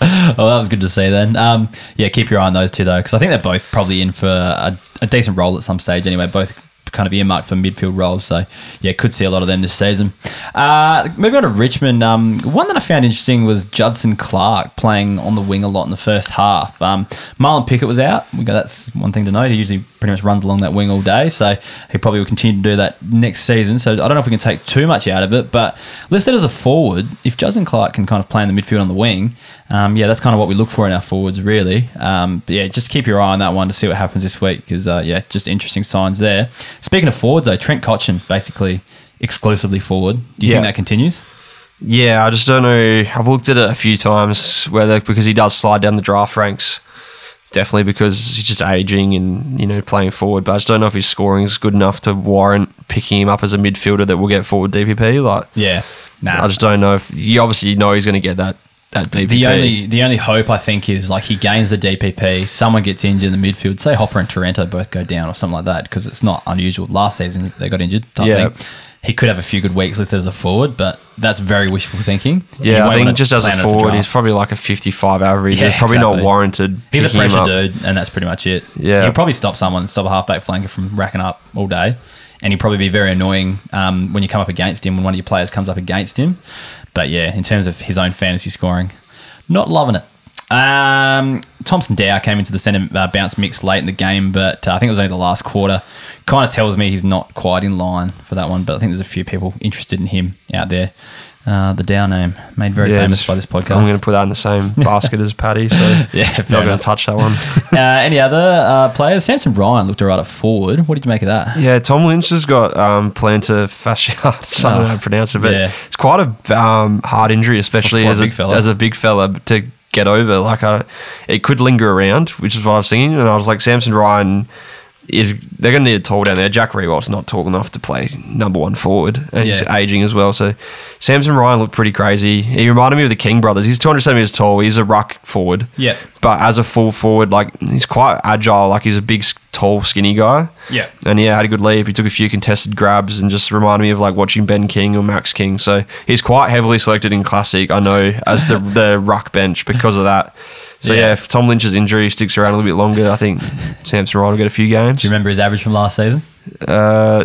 that was good to see then. Um, yeah, keep your eye on those two though, because I think they're both probably in for a, a decent role at some stage anyway. Both kind of earmarked for midfield roles. So yeah, could see a lot of them this season. Uh, moving on to Richmond, um, one that I found interesting was Judson Clarke playing on the wing a lot in the first half. Um, Marlon Pickett was out. We go, that's one thing to note. He usually pretty much runs along that wing all day, so he probably will continue to do that next season. So I don't know if we can take too much out of it, but listed as a forward, if Judson Clarke can kind of play in the midfield on the wing, um, yeah, that's kind of what we look for in our forwards, really. Um, yeah, just keep your eye on that one to see what happens this week because uh, yeah, just interesting signs there. Speaking of forwards, though, Trent Cotchin basically exclusively forward. Do you Yeah. think that continues? Yeah, I just don't know. I've looked at it a few times whether because he does slide down the draft ranks. Definitely because he's just aging and you know playing forward, but I just don't know if his scoring is good enough to warrant picking him up as a midfielder that will get forward DPP. Like, Yeah, nah. I just don't know if you obviously know he's going to get that that DPP. The only the only hope I think is like he gains the DPP, someone gets injured in the midfield. Say Hopper and Taranto both go down or something like that because it's not unusual. Last season they got injured. Yeah. thing. He could have a few good weeks listed as a forward, but that's very wishful thinking. Yeah, I think just as a plan it for forward, he's probably like a 55 average. Yeah, it's probably exactly. not warranted. He's a pressure dude, and that's pretty much it. Yeah. he'll probably stop someone, stop a halfback flanker from racking up all day, and he'll probably be very annoying um, when you come up against him when one of your players comes up against him. But yeah, in terms of his own fantasy scoring, not loving it. Um, Thomson Dow came into the centre uh, bounce mix late in the game, but uh, I think it was only the last quarter. Kind of tells me he's not quite in line for that one, but I think there's a few people interested in him out there. Uh, the Dow name made very famous just- by this podcast. I'm going to put that in the same basket as Paddy, so Yeah, not going to touch that one. uh, any other uh, players? Samson Ryan looked alright at forward. What did you make of that? Yeah, Tom Lynch has got um, plantar fasciitis. I don't know how to pronounce it, but Yeah. it's quite a um, hard injury, especially a as, a, big fella. as a big fella to get over. Like, uh, it could linger around, which is what I was thinking. And I was like, Samson Ryan is they're going to need a tall down there. Jack Riewoldt's not tall enough to play number one forward, and he's aging as well. So Samson Ryan looked pretty crazy. He reminded me of the King brothers. He's 200 centimeters tall. He's a ruck forward. Yep. But as a full forward, like he's quite agile. Like he's a big, tall, skinny guy. Yeah. And yeah, had a good leave. He took a few contested grabs and just reminded me of like watching Ben King or Max King. So he's quite heavily selected in classic. I know as the the ruck bench because of that. So Yeah. yeah, if Tom Lynch's injury sticks around a little bit longer, I think Samson Ryan will get a few games. Do you remember his average from last season? Uh,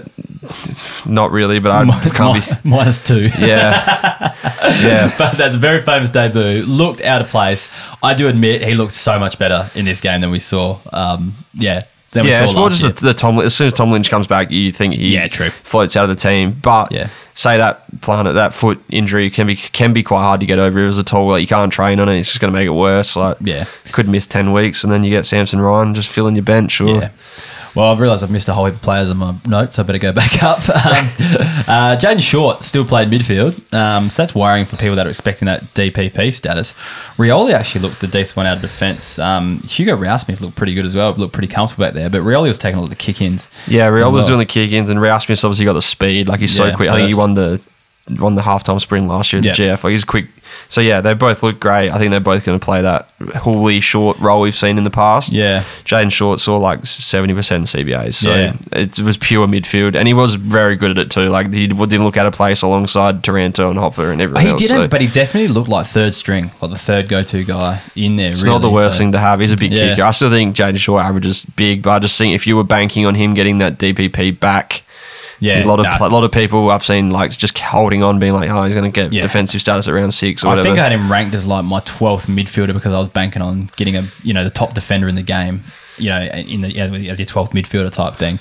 not really, but I It's can't mi- be. minus two. Yeah, yeah. but that's a very famous debut. Looked out of place. I do admit he looked so much better in this game than we saw. Um, yeah, than we Yeah, saw it's more just year. the, the Tom. As soon as Tom Lynch comes back, you think he Yeah, true. floats out of the team. But Yeah. say that planet, that foot injury can be can be quite hard to get over. It was a toll like you can't train on it. It's just going to make it worse. Like Yeah. could miss ten weeks, and then you get Samson Ryan just filling your bench. Or Yeah. Well, I've realised I've missed a whole heap of players on my notes. So I better go back up. Um, uh, Jayden Short still played midfield, um, so that's worrying for people that are expecting that DPP status. Rioli actually looked the decent one out of defence. Um, Hugo Ralphsmith looked pretty good as well. Looked pretty comfortable back there, but Rioli was taking a lot of the kick-ins. yeah, Rioli as was doing the kick-ins, and Ralphsmith's obviously got the speed. Like he's so Yeah, quick. I think he won the won the halftime sprint last year Yeah. GF. Like he's quick. So yeah, they both look great. I think they're both going to play that Houli short role we've seen in the past. Yeah. Jayden Short saw like seventy percent CBAs, so Yeah. it was pure midfield, and he was very good at it too. Like he didn't look out of place alongside Taranto and Hopper and everyone He else. didn't, so but he definitely looked like third string, like the third go-to guy in there. it's not the worst thing to have. He's a big Yeah. kicker. I still think Jayden Short averages big, but I just think if you were banking on him getting that DPP back. Yeah, a lot of nah, a lot of people I've seen like just holding on, being like, "Oh, he's going to get Yeah. defensive status at round six or I whatever." think I had him ranked as like my twelfth midfielder because I was banking on getting a you know the top defender in the game, you know, in the as your twelfth midfielder type thing.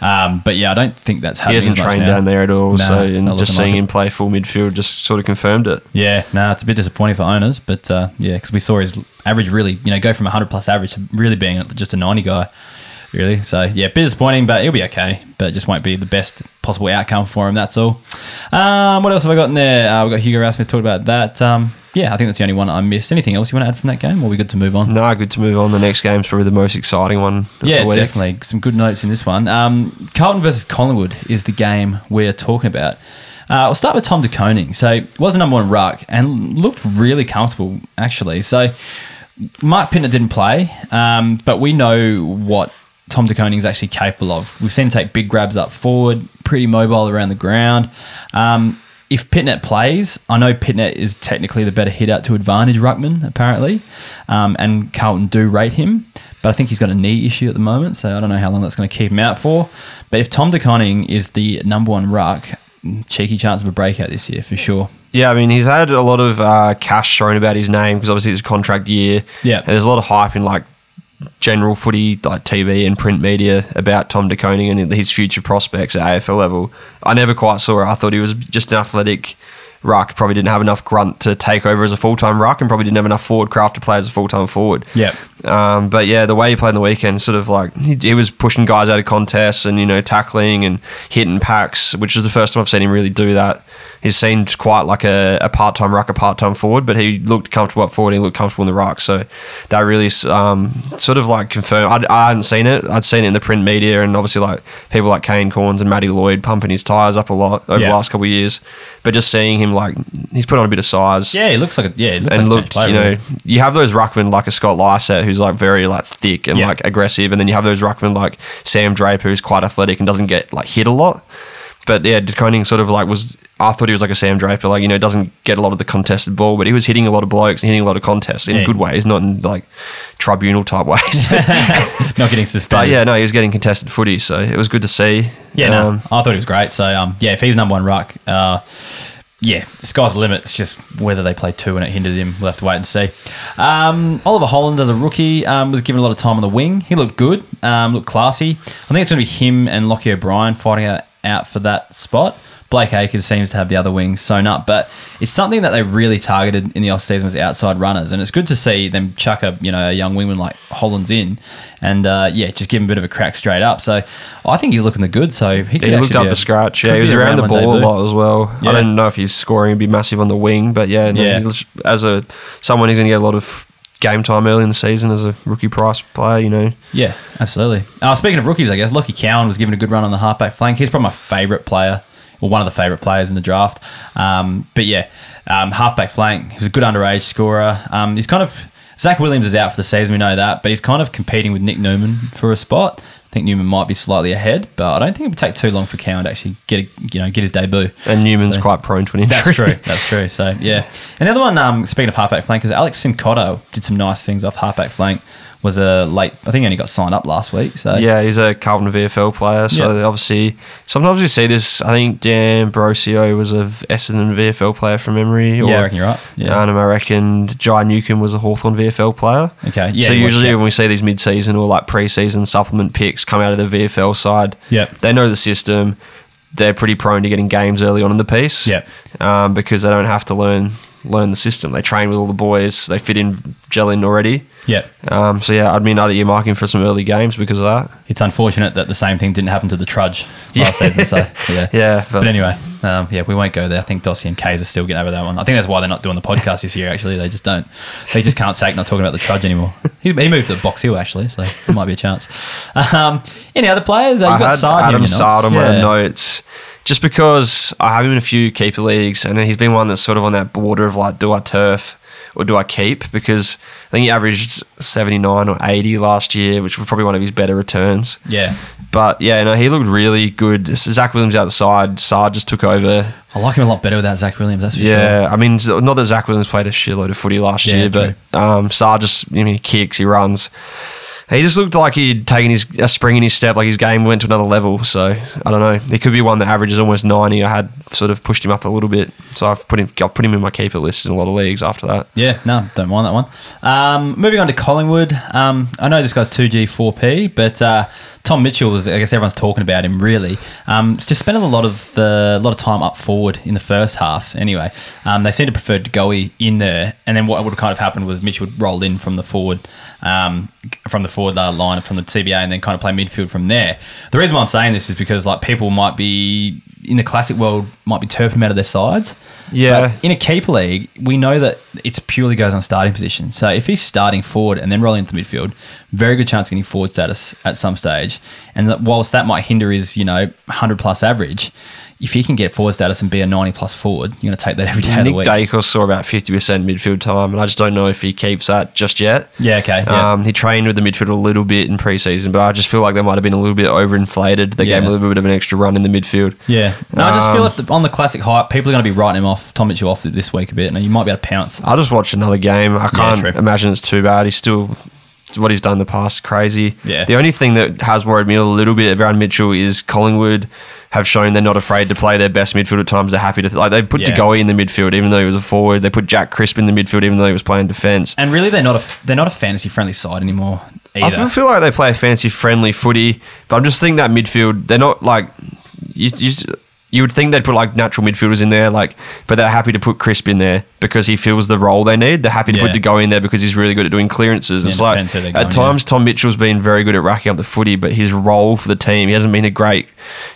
Um, but yeah, I don't think that's he happening. hasn't trained now. down there at all, No, so and just seeing like him play full midfield just sort of confirmed it. Yeah, no, it's a bit disappointing for owners, but uh, yeah, because we saw his average really, you know, go from a hundred plus average to really being just a ninety guy, really. So yeah, bit disappointing, but he'll be okay. But it just won't be the best possible outcome for him. That's all. Um, what else have I got in there? Uh, we've got Hugo Ralphsmith talked about that. Um, yeah, I think that's the only one I missed. Anything else you want to add from that game? Or are we good to move on? No, good to move on. The next game's probably the most exciting one. of Yeah, the week. definitely. Some good notes in this one. Um, Carlton versus Collingwood is the game we're talking about. Uh, I'll start with Tom De Koning. So, was the number one ruck and looked really comfortable, actually. So, Marc Pittonet didn't play, um, but we know what Tom De Koning is actually capable of. We've seen him take big grabs up forward, pretty mobile around the ground. Um, if Pittonet plays, I know Pittonet is technically the better hit out to advantage Ruckman, apparently, um, and Carlton do rate him, but I think he's got a knee issue at the moment, so I don't know how long that's going to keep him out for. But if Tom De Koning is the number one ruck, cheeky chance of a breakout this year for sure. Yeah, I mean, he's had a lot of uh, cash thrown about his name because obviously it's a contract year. Yeah. And there's a lot of hype in like general footy, like TV and print media about Tom De Koning and his future prospects at AFL level. I never quite saw it. I thought he was just an athletic ruck. Probably didn't have enough grunt to take over as a full time ruck and probably didn't have enough forward craft to play as a full time forward. Yeah. Um, but yeah, the way he played in the weekend, sort of like he, he was pushing guys out of contests and you know tackling and hitting packs, which is the first time I've seen him really do that. He seemed quite like a, a part time ruck, a part time forward, but he looked comfortable up forward. He looked comfortable in the ruck, so that really um, sort of like confirmed. I, I hadn't seen it. I'd seen it in the print media, and obviously like people like Kane Cornes and Matty Lloyd pumping his tires up a lot over Yeah. the last couple of years. But just seeing him like he's put on a bit of size Yeah, he looks like a yeah, he looks and like looked, you know, you have those ruckmen like a Scott Lycett who's like very like thick and Yeah. like aggressive, and then you have those ruckmen like Sam Draper who's quite athletic and doesn't get like hit a lot. But yeah, De Koning sort of like was. I thought he was like a Sam Draper, like you know, doesn't get a lot of the contested ball, but he was hitting a lot of blokes, and hitting a lot of contests in Yeah. good ways, not in like tribunal type ways. not getting suspended. but yeah, no, he was getting contested footy, so it was good to see. Yeah, no, Um, I thought he was great. So, um, yeah, if he's number one ruck, uh, yeah, the sky's the limit. It's just whether they play two and it hinders him. We'll have to wait and see. Um, Oliver Holland, as a rookie, um, was given a lot of time on the wing. He looked good, um, looked classy. I think it's going to be him and Lachie O'Brien fighting out, out for that spot. Blake Acres seems to have the other wing sewn up, but it's something that they really targeted in the offseason was outside runners, and it's good to see them chuck a you know a young wingman like Hollands in, and uh, yeah, just give him a bit of a crack straight up. So I think he's looking the good. So he he looked up a scratch. Yeah, he was around the ball a lot as well. Yeah. I don't know if he's scoring would be massive on the wing, but yeah, no, Yeah. as a someone who's going to get a lot of game time early in the season as a rookie price player, you know. Yeah, absolutely. Uh, speaking of rookies, I guess Lachie Cowan was given a good run on the halfback flank. He's probably my favourite player, or one of the favourite players in the draft. Um, but yeah, um, halfback flank. He was a good underage scorer. Um, he's kind of Zac Williams is out for the season. We know that, but he's kind of competing with Nick Newman for a spot. I think Newman might be slightly ahead, but I don't think it would take too long for Cowan to actually get a, you know get his debut. And Newman's So- quite prone to an injury. That's true. That's true. So yeah. And the other one, um, speaking of halfback flank, is Alex Cincotta did some nice things off halfback flank. Was a late. I think he only got signed up last week. So Yeah, he's a Carlton VFL player. So Yeah. obviously, sometimes you see this. I think Dan Brosio was a Essendon VFL player from memory. Yeah, I reckon you're right. Yeah. And I reckon Jai Newcombe was a Hawthorn VFL player. Okay, yeah, So usually when we see these mid-season or like pre-season supplement picks come out of the VFL side, Yep. they know the system. They're pretty prone to getting games early on in the piece. Yep. Um, because they don't have to learn learn the system. They train with all the boys. They fit in, gel in already. yeah. Um, so yeah, I'd mean I'd earmark him for some early games because of that. It's unfortunate that the same thing didn't happen to the Trudge last Yeah. season. So yeah. Yeah, But, but- anyway, um, yeah, we won't go there. I think Dossie and Kays are still getting over that one. I think that's why they're not doing the podcast this year. Actually, they just don't. They just can't take not talking about the Trudge anymore. He, he moved to Box Hill actually, so there might be a chance. Um, any other players? Uh, I you've got had Saad Adam Saad notes. on my Yeah. notes just because I have him in a few keeper leagues, and then he's been one that's sort of on that border of like, do I turf or do I keep? Because I think he averaged seventy nine or eighty last year, which was probably one of his better returns. Yeah, But yeah, no, he looked really good. Zac Williams out the side, Saad just took over. I like him a lot better without Zac Williams. That's for sure. Yeah, I mean, not that Zac Williams played a shitload of footy last Yeah, year, but um, just, I mean, he kicks, he runs. He just looked like he'd taken his a spring in his step, like his game went to another level. So I don't know. He could be one that averages almost ninety. I had sort of pushed him up a little bit, so I've put him, I've put him in my keeper list in a lot of leagues after that. Yeah, no, don't mind that one. Um, moving on to Collingwood. Um, I know this guy's 2G, 4P, but uh, Tom Mitchell is, I guess everyone's talking about him really. Um, just spending a lot of the lot of time up forward in the first half anyway. Um, they seem to prefer De Goey in there, and then what would have kind of happened was Mitch would roll in from the forward. Um, from the forward uh, line from the TBA and then kind of play midfield from there. The reason why I'm saying this is because like people might be in the classic world might be turfing out of their sides. Yeah. But in a keeper league, we know that it's purely goes on starting position. So if he's starting forward and then rolling into midfield, very good chance of getting forward status at some stage. And whilst that might hinder his, you know, 100 plus average, if he can get forward status and be a 90 plus forward, you're going to take that every day of the Nick week. Daicos saw about 50% midfield time, and I just don't know if he keeps that just yet. Yeah, okay. Yeah. Um, he trained with the midfield a little bit in preseason, but I just feel like they might have been a little bit overinflated. They gave him a little bit of an extra run in the midfield. yeah. No, I just feel Um, if the, on the classic hype, people are going to be writing him off, Tom Mitchell off this week a bit, and you might be able to pounce. I'll just watch another game. I can't true. imagine it's too bad. He's still what he's done in the past crazy. Yeah. The only thing that has worried me a little bit around Mitchell is Collingwood have shown they're not afraid to play their best midfield at times. They're happy to like they put Yeah. De Goey in the midfield even though he was a forward. They put Jack Crisp in the midfield even though he was playing defence. And really, they're not a they're not a fantasy friendly side anymore I either. feel- feel like they play a fancy friendly footy, but I'm just thinking that midfield they're not like you. you you would think they'd put like natural midfielders in there, like, but they're happy to put Crisp in there because he fills the role they need. They're happy to Yeah. put De Goey in there because he's really good at doing clearances. Yeah, it's like depends at going, times Tom Mitchell's been very good at racking up the footy, but his role for the team, he hasn't been a great,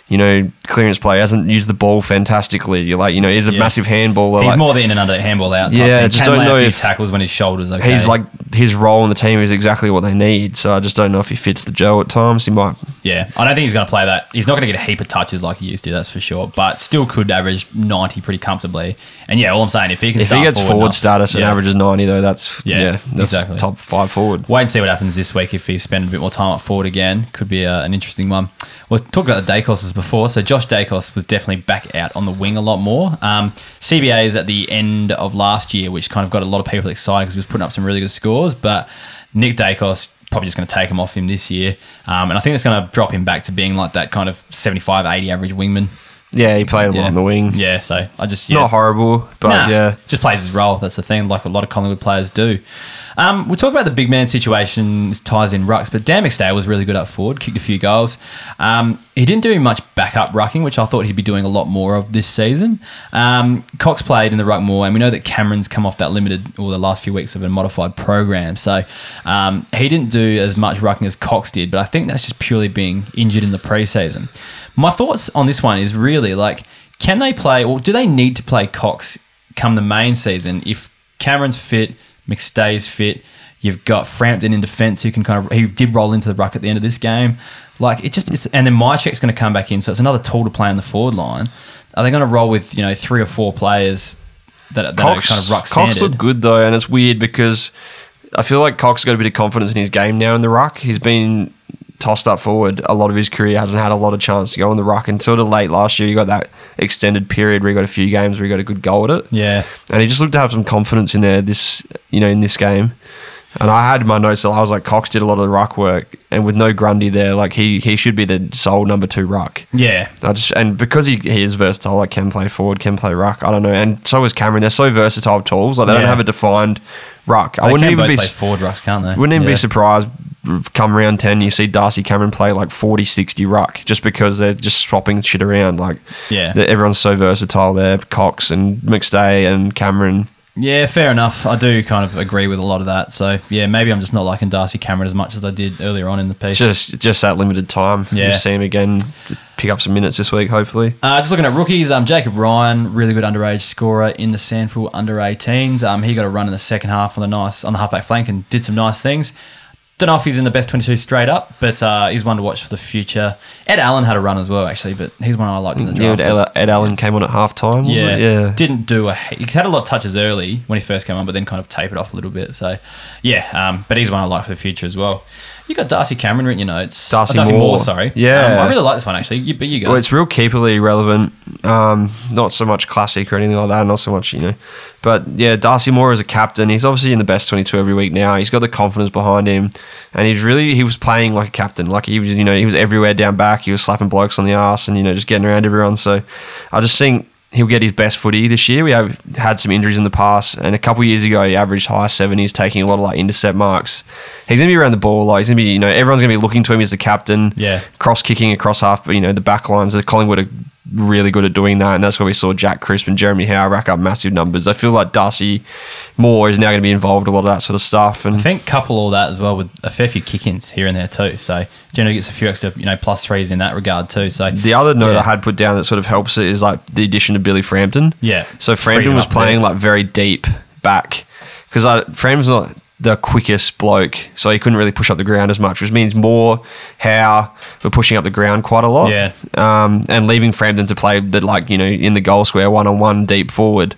you know, clearance player. He hasn't used the ball fantastically. You're like, you know, he's a Yeah. massive handballer. He's like, more the in and under handball out. Yeah, just don't know if tackles when his shoulders okay. He's like his role in the team is exactly what they need. So I just don't know if he fits the gel at times. He might. Yeah, I don't think he's going to play that. He's not going to get a heap of touches like he used to, that's for sure. But still could average 90 pretty comfortably. And yeah, all I'm saying, if he can If he gets forward, enough- status and yeah. averages ninety though, that's Yeah, yeah, that's exactly. top five forward. Wait and see what happens this week if he spends a bit more time up forward again. Could be uh, an interesting one. We talked about the Daicoses before. So Josh Daicos was definitely back out on the wing a lot more. Um, CBA is at the end of last year, which kind of got a lot of people excited because he was putting up some really good scores. But Nick Daicos probably just going to take him off him this year. Um, and I think it's going to drop him back to being like that kind of 75, 80 average wingman. Yeah, he played a Yeah. lot on the wing. Yeah, so I just yeah. Not horrible, but Nah, yeah. just plays his role. That's the thing, like a lot of Collingwood players do. Um, we talk about the big man situation. This ties in rucks, but Dan McStay was really good up forward, kicked a few goals. Um, he didn't do much backup rucking, which I thought he'd be doing a lot more of this season. Um, Cox played in the ruck more, and we know that Cameron's come off that limited or the last few weeks of a modified program, so um, he didn't do as much rucking as Cox did. But I think that's just purely being injured in the preseason. My thoughts on this one is really like, can they play, or do they need to play Cox come the main season if Cameron's fit, McStay's fit, you've got Frampton in defence who can kind of he did roll into the ruck at the end of this game. Like it just is and then Mihocek's gonna come back in, so it's another tool to play on the forward line. Are they gonna roll with, you know, three or four players that, that Cox, are kind of ruck Cox standard? looked good though, and it's weird because I feel like Cox got a bit of confidence in his game now in the ruck. He's been tossed up forward a lot of his career, hasn't had a lot of chance to go in the ruck. And sort of late last year, you got that extended period where you got a few games where you got a good goal at it. Yeah. and he just looked to have some confidence in there this you know in this game. And I had my notes. I was like, Cox did a lot of the ruck work, and with no Grundy there, like he he should be the sole number two ruck. Yeah. I just and because he, he is versatile, like can play forward, can play ruck. I don't know, and so is Cameron. They're so versatile tools. Like they don't have a defined ruck. I wouldn't even be play forward rucks, can't they? wouldn't even Yeah. be surprised come round 10 you see Darcy Cameron play like 40 60 ruck just because they're just swapping shit around like Yeah. everyone's so versatile there Cox and McStay and Cameron Yeah, fair enough. I do kind of agree with a lot of that. So yeah, maybe I'm just not liking Darcy Cameron as much as I did earlier on in the piece. just just that limited time Yeah. you see him again pick up some minutes this week hopefully Uh, just looking at rookies, um, Jakob Ryan, really good underage scorer in the Sandford under 18s. Um, he got a run in the second half on the nice on the halfback flank and did some nice things. Don't know if he's in the best 22 straight up, but uh, he's one to watch for the future. Ed Allen had a run as well, actually, but he's one I liked in the yeah, draft. Ed, Ed Allen came on at half time was yeah, it? yeah didn't do a. He had a lot of touches early when he first came on, but then kind of tapered off a little bit. So, yeah, um, but he's one I like for the future as well. You got Darcy Cameron written in your notes. Darcy Oh, Moore. sorry. Yeah, Yeah. I really like this one actually. You, but you go. Well, it's real keeperly relevant. Um, not so much classic or anything like that. Not so much, you know. But yeah, Darcy Moore is a captain. He's obviously in the best twenty-two every week now. He's got the confidence behind him, and he's really he was playing like a captain. Like he was, you know, he was everywhere down back. He was slapping blokes on the ass and you know just getting around everyone. So I just think he'll get his best footy this year. We have had some injuries in the past, and a couple of years ago he averaged high seventies, taking a lot of like intercept marks. He's gonna be around the ball. Like he's gonna be, you know, everyone's gonna be looking to him as the captain Yeah. cross kicking across half, but you know, the back lines, the Collingwood are really good at doing that, and that's where we saw Jack Crisp and Jeremy Howe rack up massive numbers. I feel like Darcy Moore is now going to be involved in a lot of that sort of stuff. And I think couple all that as well with a fair few kick-ins here and there too. So generally gets a few extra, you know, plus threes in that regard too. So the other note yeah. I had put down that sort of helps it is like the addition of Billy Frampton. Yeah. So Frampton was playing there. like very deep back because I, Frampton's not the quickest bloke, so he couldn't really push up the ground as much, which means more how we're pushing up the ground quite a lot. Yeah. Um, and leaving Frampton to play the like you know in the goal square one on one deep forward.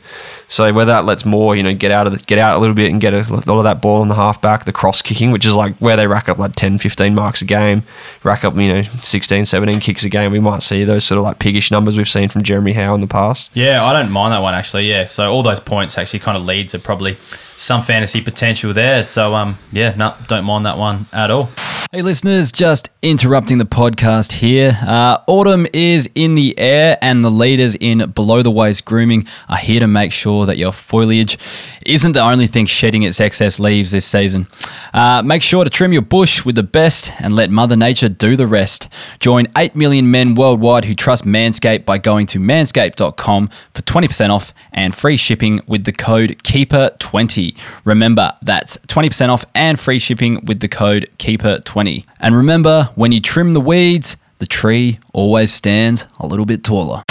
So whether that lets more you know get out of the, get out a little bit and get a lot of that ball on the halfback, the cross kicking, which is like where they rack up like 10, 15 marks a game, rack up you know 16, 17 kicks a game. We might see those sort of like piggish numbers we've seen from Jeremy Howe in the past. Yeah, I don't mind that one actually. Yeah, so all those points actually kind of leads to probably some fantasy potential there. So um, yeah, no, don't mind that one at all. Hey, listeners, just interrupting the podcast here. Uh, autumn is in the air, and the leaders in below the waist grooming are here to make sure that your foliage isn't the only thing shedding its excess leaves this season. Uh, make sure to trim your bush with the best and let Mother Nature do the rest. Join 8 million men worldwide who trust Manscaped by going to manscaped.com for 20% off and free shipping with the code KEEPER20. Remember, that's 20% off and free shipping with the code KEEPER20. And remember, when you trim the weeds, the tree always stands a little bit taller.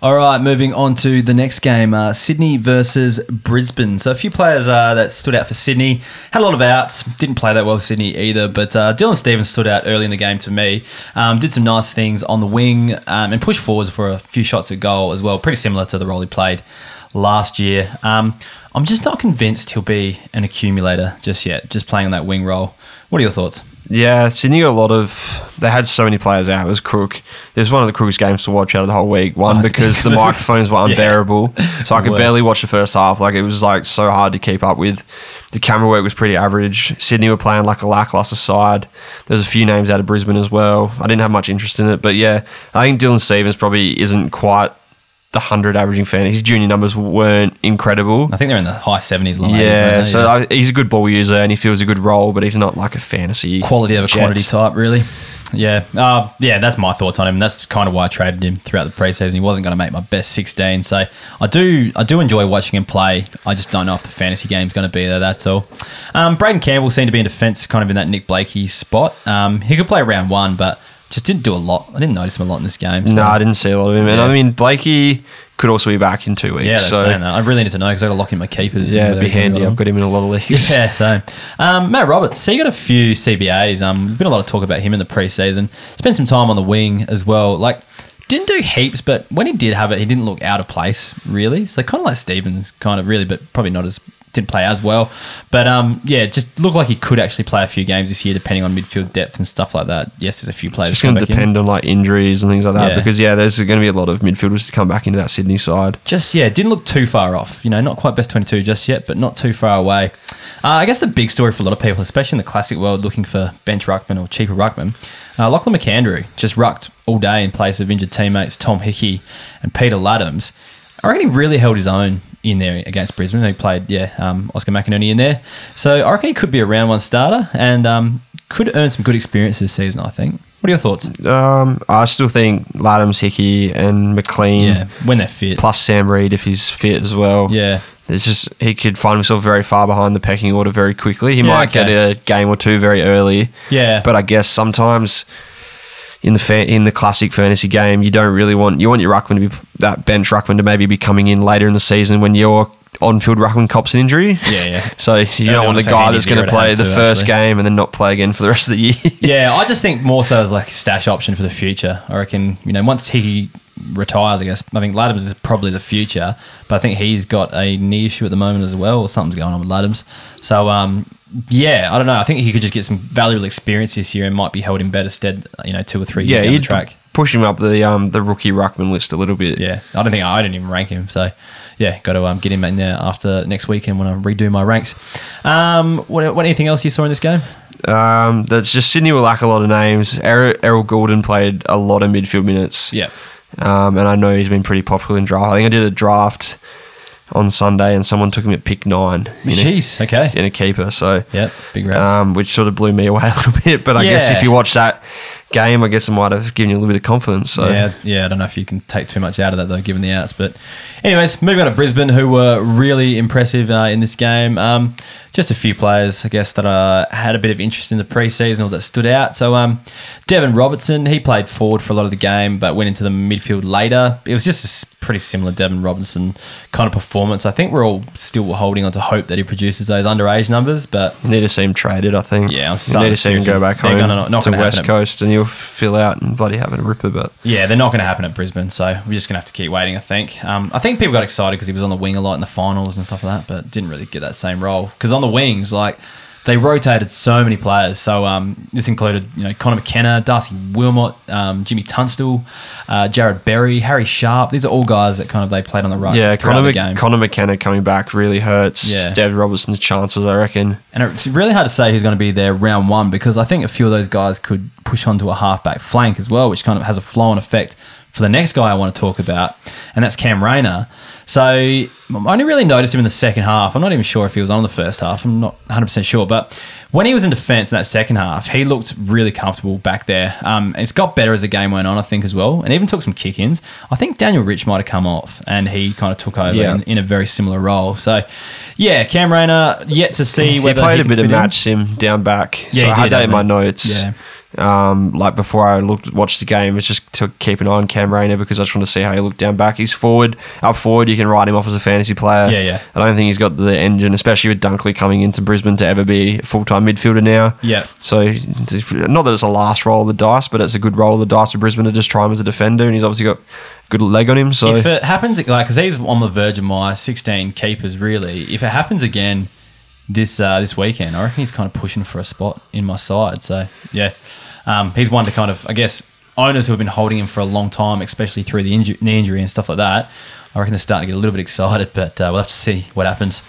All right, moving on to the next game uh, Sydney versus Brisbane. So, a few players uh, that stood out for Sydney. Had a lot of outs. Didn't play that well, Sydney either. But uh, Dylan Stephens stood out early in the game to me. Um, did some nice things on the wing um, and pushed forwards for a few shots at goal as well. Pretty similar to the role he played last year. Um, I'm just not convinced he'll be an accumulator just yet, just playing on that wing role. What are your thoughts? Yeah, Sydney got a lot of. They had so many players out. It was crook. It was one of the crookest games to watch out of the whole week. One Oh, because the microphones were Yeah. unbearable, so I could Worst. barely watch the first half. Like it was like so hard to keep up with. The camera work was pretty average. Sydney were playing like a lackluster side. There's a few names out of Brisbane as well. I didn't have much interest in it, but yeah, I think Dylan Stephens probably isn't quite the hundred averaging fan. His junior numbers weren't incredible. I think they're in the high 70s, low 80s. Yeah, so I, he's a good ball user and he feels a good role, but he's not like a fantasy quality of a jet. quantity type, really. Yeah, uh, yeah, that's my thoughts on him. That's kind of why I traded him throughout the preseason. He wasn't going to make my best sixteen, so I do, I do enjoy watching him play. I just don't know if the fantasy game's going to be there. That's all. Um, Braeden Campbell seemed to be in defence, kind of in that Nick Blakey spot. Um, he could play round one, but just didn't do a lot. I didn't notice him a lot in this game. So. No, I didn't see a lot of him. And Yeah. I mean, Blakey could also be back in two weeks. Yeah, so. I really need to know because I got to lock in my keepers. yeah, it'd be handy. got I've got him in a lot of leagues. Yeah, so um, Matt Roberts, so you got a few CBAs. Um, there's been a lot of talk about him in the preseason. Spent some time on the wing as well. Like, didn't do heaps, but when he did have it, he didn't look out of place really. So kind of like Stephens, kind of really, but probably not as didn't play as well. But um, yeah, just looked like he could actually play a few games this year, depending on midfield depth and stuff like that. Yes, there's a few players It's going to back in. depend on like injuries and things like that Yeah. because yeah, there's going to be a lot of midfielders to come back into that Sydney side. just yeah, didn't look too far off. You know, not quite best twenty two just yet, but not too far away. Uh, I guess the big story for a lot of people, especially in the classic world, looking for bench ruckman or cheaper ruckman, uh, Lachlan McAndrew just rucked all day in place of injured teammates Tom Hickey and Peter Ladhams. I reckon he really held his own in there against Brisbane. He played, yeah, um, Oscar McInerney in there. So I reckon he could be a round one starter and um, could earn some good experience this season, I think. What are your thoughts? Um, I still think Ladhams, Hickey, and McLean, Yeah, when they're fit. plus Sam Reid if he's fit as well. Yeah. It's just he could find himself very far behind the pecking order very quickly. He Yeah, might okay. get a game or two very early. Yeah. But I guess sometimes in the fa- in the classic fantasy game, you don't really want you want your ruckman to be that bench ruckman to maybe be coming in later in the season when your on-field ruckman cops an injury. Yeah, yeah. So you Yeah, don't want the guy that's going to play the first actually. game and then not play again for the rest of the year. Yeah, I just think more so as like a stash option for the future. I reckon, you know, once he retires, I guess, I think Ladhams is probably the future, but I think he's got a knee issue at the moment as well, or something's going on with Ladhams. So, um, yeah, I don't know. I think he could just get some valuable experience this year and might be held in better stead, you know, two or three years yeah, down the track. push him up the um the rookie ruckman list a little bit. Yeah, I don't think I didn't even rank him. So, yeah, got to um, get him in there after next weekend when I redo my ranks. Um, what, what anything else you saw in this game? Um, that's just Sydney will lack a lot of names. Errol, Errol Gulden played a lot of midfield minutes. Yeah, Um, and I know he's been pretty popular in draft. I think I did a draft on Sunday and someone took him at pick nine in, a, jeez, okay, in a keeper. So, yep, big raps. um, which sort of blew me away a little bit. But I guess if you watch that game, I guess it might have given you a little bit of confidence. So, Yeah, yeah. I don't know if you can take too much out of that though, given the outs. But, anyways, moving on to Brisbane, who were really impressive uh, in this game. Um, just a few players, I guess, that uh, had a bit of interest in the preseason or that stood out. So, um, Deven Robertson, he played forward for a lot of the game, but went into the midfield later. It was just a pretty similar Devon Robinson kind of performance. I think we're all still holding on to hope that he produces those underage numbers, but Need to see him traded, I think. Yeah, I'm you need to see him go back home not- not to West Coast, and you'll fill out and bloody have a ripper. But yeah, they're not going to happen at Brisbane, so we're just going to have to keep waiting. I think. Um, I think people got excited because he was on the wing a lot in the finals and stuff like that, but didn't really get that same role because on the wings, like they rotated so many players. So um, this included you know Conor McKenna, Darcy Wilmot, um, Jimmy Tunstill, uh, Jarrod Berry, Harry Sharp. These are all guys that kind of they played on the right. yeah, Connor, the game. Conor McKenna coming back really hurts. Yeah. Dev Robertson's chances, I reckon. And it's really hard to say who's going to be there round one because I think a few of those guys could push onto a halfback flank as well, which kind of has a flow on effect for the next guy I want to talk about, and that's Cam Rayner. So I only really noticed him in the second half. I'm not even sure if he was on the first half. I'm not 100% sure. But when he was in defence in that second half, he looked really comfortable back there. Um, it's got better as the game went on, I think, as well, and even took some kick ins. I think Daniel Rich might have come off and he kind of took over Yeah. in, in a very similar role. So, yeah, Cam Rayner, yet to see He whether played he a can bit of match sim down back. Yeah, so I had did, that in my notes. Yeah. Um, like before I looked watched the game, it's just to keep an eye on Cam Rayner because I just want to see how he looked down back. He's forward, up forward. You can write him off as a fantasy player. Yeah, yeah. I don't think he's got the engine, especially with Dunkley coming into Brisbane to ever be a full time midfielder now. Yeah. So not that it's a last roll of the dice, but it's a good roll of the dice for Brisbane to just try him as a defender, and he's obviously got good leg on him. So If it happens, like, because he's on the verge of my 16 keepers, really. If it happens again this uh, this weekend, I reckon he's kind of pushing for a spot in my side. So, yeah, um, he's one to kind of, I guess, owners who have been holding him for a long time, especially through the inju- knee injury and stuff like that. I reckon they're starting to get a little bit excited, but uh, we'll have to see what happens.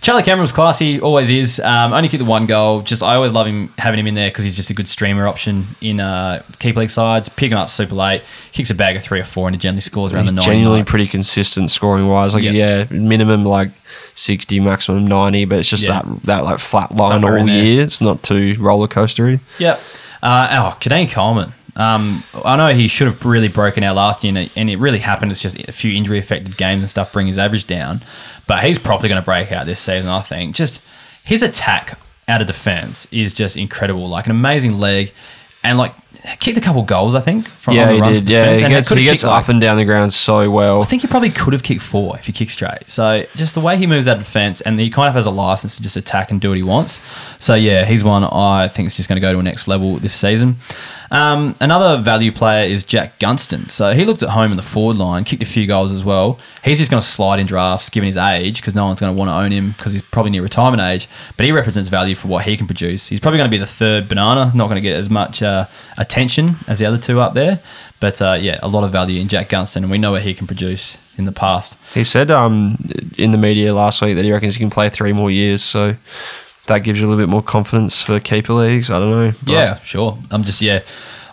Charlie Cameron was classy, always is. Um, only kicked the one goal. Just I always love him having him in there because he's just a good streamer option in uh, keeper league sides. Pick him up super late, kicks a bag of three or four, and he generally scores around the nine. genuinely mark. pretty consistent scoring wise. Like Yep. yeah, minimum like sixty, maximum ninety, but it's just Yeah. that that like flat line Somewhere all year. It's not too roller coastery. Yep. Uh, oh, Keidean Coleman. Um, I know he should have really broken out last year, and it, really happened. It's just a few injury affected games and stuff bring his average down. But he's probably going to break out this season, I think. Just his attack out of defense is just incredible. Like an amazing leg, and like kicked a couple goals, I think. From yeah, on the he run did. Yeah, he gets, he gets like- up and down the ground so well. I think he probably could have kicked four if he kicked straight. So just the way he moves out of defense, and he kind of has a license to just attack and do what he wants. So yeah, he's one I think is just going to go to a next level this season. Um, another value player is Jack Gunston. So he looked at home in the forward line, kicked a few goals as well. He's just going to slide in drafts given his age because no one's going to want to own him because he's probably near retirement age. But he represents value for what he can produce. He's probably going to be the third banana, not going to get as much uh, attention as the other two up there. But uh, yeah, a lot of value in Jack Gunston, and we know what he can produce in the past. He said um, in the media last week that he reckons he can play three more years. So that gives you a little bit more confidence for keeper leagues. I don't know. Yeah, sure. I'm just yeah.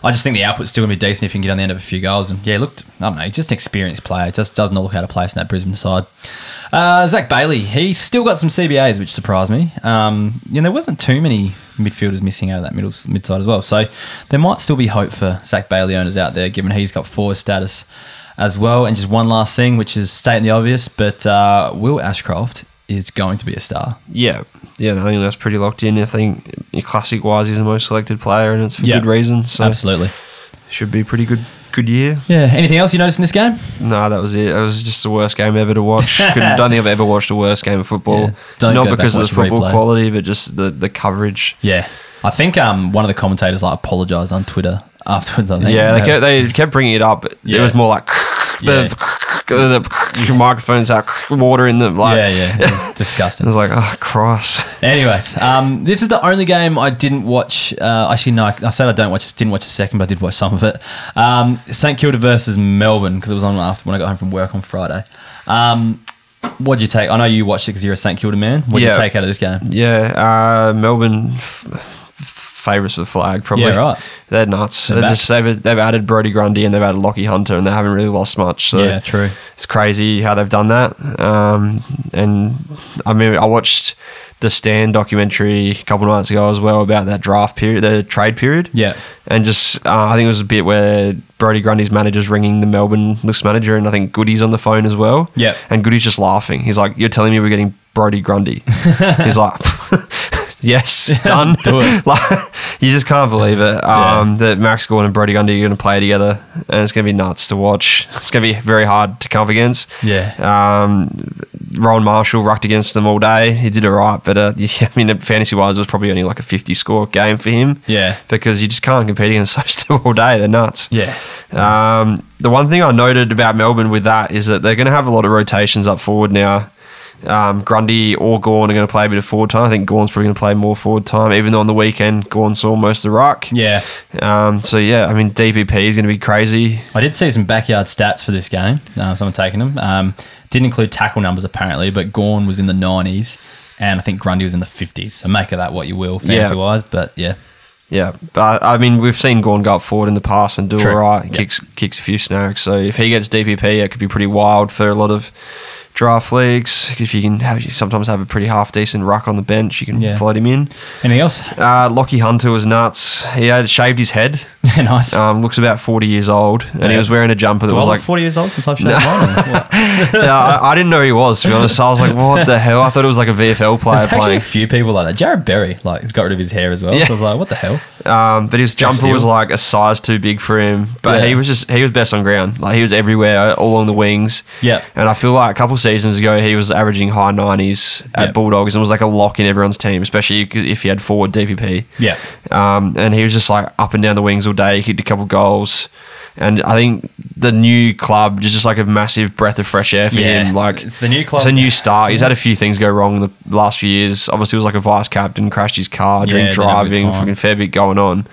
I just think the output's still gonna be decent if you can get on the end of a few goals. And yeah, looked I don't know, just an experienced player. Just does not look out of place in that Brisbane side. Uh, Zach Bailey, he's still got some CBAs, which surprised me. Um, know, there wasn't too many midfielders missing out of that middle mid side as well. So there might still be hope for Zach Bailey owners out there, given he's got forward status as well. And just one last thing, which is stating the obvious, but uh, Will Ashcroft is going to be a star. Yeah. Yeah, I think that's pretty locked in. I think classic wise he's the most selected player and it's for Yeah. good reason. So Absolutely. should be a pretty good good year. Yeah. Anything else you noticed in this game? No, that was it. It was just the worst game ever to watch. Couldn't, don't think I've ever watched a worse game of football. Yeah. Not because of the the football replay. quality, but just the, the coverage. Yeah, I think um, one of the commentators like apologized on Twitter afterwards. I think. Yeah, they kept, they kept bringing it up. But Yeah. It was more like the, the microphones out, water in them. Like, yeah, yeah, it's It disgusting. was like, oh, Christ. Anyways, um, this is the only game I didn't watch. Uh, actually, no, I said I don't watch. Didn't watch a second, but I did watch some of it. Um, St Kilda versus Melbourne because it was on after when I got home from work on Friday. Um, what'd you take? I know you watched it because you're a St Kilda man. What'd you take out of this game? Yeah, uh, Melbourne f- favourites for the flag, probably. Yeah, right. They're nuts. They're, they're just they've, they've added Brodie Grundy and they've added Lachie Hunter and they haven't really lost much. So yeah, true. it's crazy how they've done that. Um, and I mean, I watched the Stand documentary a couple of nights ago as well about that draft period, the trade period. Yeah. And just, uh, I think it was a bit where Brodie Grundy's manager's ringing the Melbourne list manager, and I think Goody's on the phone as well. Yeah. And Goody's just laughing. He's like, "You're telling me we're getting Brodie Grundy?" He's like, Yes, done. Do it. like, you just can't believe it. Um, That Max Gawn and Brodie Grundy are going to play together, and it's going to be nuts to watch. It's going to be very hard to come up against. Yeah. Um, Rowan Marshall rucked against them all day. He did all right, but uh, yeah, I mean, fantasy wise, it was probably only like a 50 score game for him. Yeah. Because you just can't compete against those two all day. They're nuts. Yeah. Um, the one thing I noted about Melbourne with that is that they're going to have a lot of rotations up forward now. Um, Grundy or Gawn are going to play a bit of forward time. I think Gawn's probably going to play more forward time, even though on the weekend Gawn saw most of the ruck. Yeah. Um, so yeah, I mean DPP is going to be crazy. I did see some backyard stats for this game. Uh, someone taking them. Um, didn't include tackle numbers apparently, but Gawn was in the 90s, and I think Grundy was in the 50s. So make of that what you will, fantasy Yeah. wise. But yeah, Yeah, but I mean we've seen Gawn go up forward in the past and do True. all right. Yeah. Kicks kicks a few snags. So if he gets DPP, it could be pretty wild for a lot of draft leagues. If you can have you sometimes have a pretty half decent ruck on the bench, you can Yeah. float him in. anything else? Uh, Lachie Hunter was nuts. He had shaved his head. nice. Um, looks about forty years old, and he was wearing a jumper that Do was like. 40 years old since I've shaved mine? or what? yeah, I, I didn't know he was. To be honest, I was like, "What the hell?" I thought it was like a VFL player There's actually playing. a few people like that. Jarrod Berry, like, he's got rid of his hair as well. Yeah. So I was like, what the hell? Um, but his jumper was like a size too big for him. But Yeah. he was just he was best on ground. Like he was everywhere, all along the wings. Yep. And I feel like a couple seasons ago he was averaging high nineties at Yep. Bulldogs and was like a lock in everyone's team, especially if he had forward DPP. Yeah. Um, and he was just like up and down the wings all day. He kicked a couple goals. And I think the new club is just like a massive breath of fresh air for Yeah. him. Like It's the new club. It's a new start. He's had a few things go wrong in the last few years. Obviously, he was like a vice captain, crashed his car, drink didn't have a good driving, fucking fair bit going on.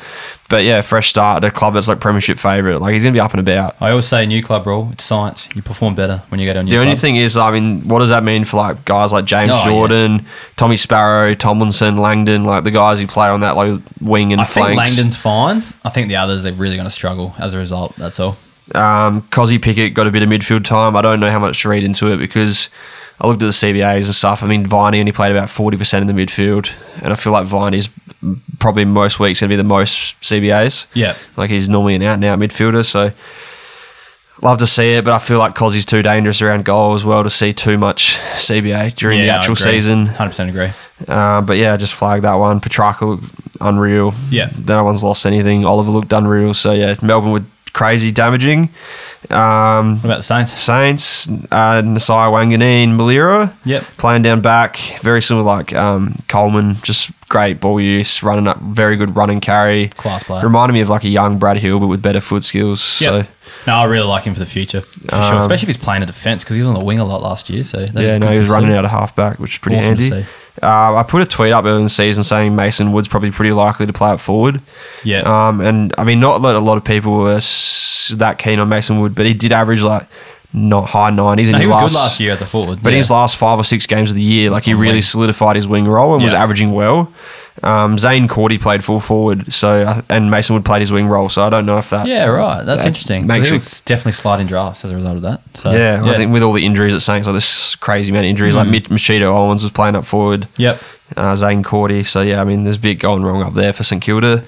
But yeah, fresh start at a club that's like premiership favourite. Like he's gonna be up and about. I always say new club rule. It's science. You perform better when you go to a new The only club. thing is, I mean, what does that mean for like guys like James Oh, yeah. Jordan, Tommy Sparrow, Tomlinson, Langdon, like the guys who play on that like wing and I think flanks? Langdon's fine. I think the others are really going to struggle as a result. That's all. Um, Kozzy Pickett got a bit of midfield time. I don't know how much to read into it because I looked at the CBAs and stuff. I mean, Viney only played about 40% in the midfield, and I feel like Viney's probably most weeks going to be the most CBAs. Yeah. Like he's normally an out and out midfielder, so love to see it, but I feel like Kozzy's too dangerous around goal as well to see too much CBA during the Yeah, I actual season. 100% agree. Uh, but yeah, just flag that one. Petrarca looked unreal. Yeah. No one's lost anything. Oliver looked unreal. So yeah, Melbourne were crazy damaging. Um, What about the Saints? Saints, uh, Nasiah Wanganeen, Milera. Yep. Playing down back, very similar like um, Coleman, just great ball use, running up, very good running carry. Class player. Reminded me of like a young Brad Hill, but with better foot skills. Yep. So No, I really like him for the future, for sure. Um, Especially if he's playing a defence because he was on the wing a lot last year. So yeah, no, he was running see. out of halfback, which is pretty Awesome handy. Uh, I put a tweet up early in the season saying Mason Wood's probably pretty likely to play up forward. Yeah. Um, and I mean, not that a lot of people were s- that keen on Mason Wood, but he did average like not high nineties in No, his last, last year as a forward. But in yeah. his last five or six games of the year, like he really solidified his wing role and was averaging well. Um, Zaine Cordy played full forward, so uh, and Mason Wood played his wing role. So I don't know if that. Yeah, right. That's that interesting. makes he it- was definitely sliding drafts as a result of that. So Yeah, I think with all the injuries at Saints, like this crazy amount of injuries, like Mich- Mitito Owens was playing up forward. Yep. uh, Zaine Cordy. So yeah, I mean, there's a bit going wrong up there for St Kilda.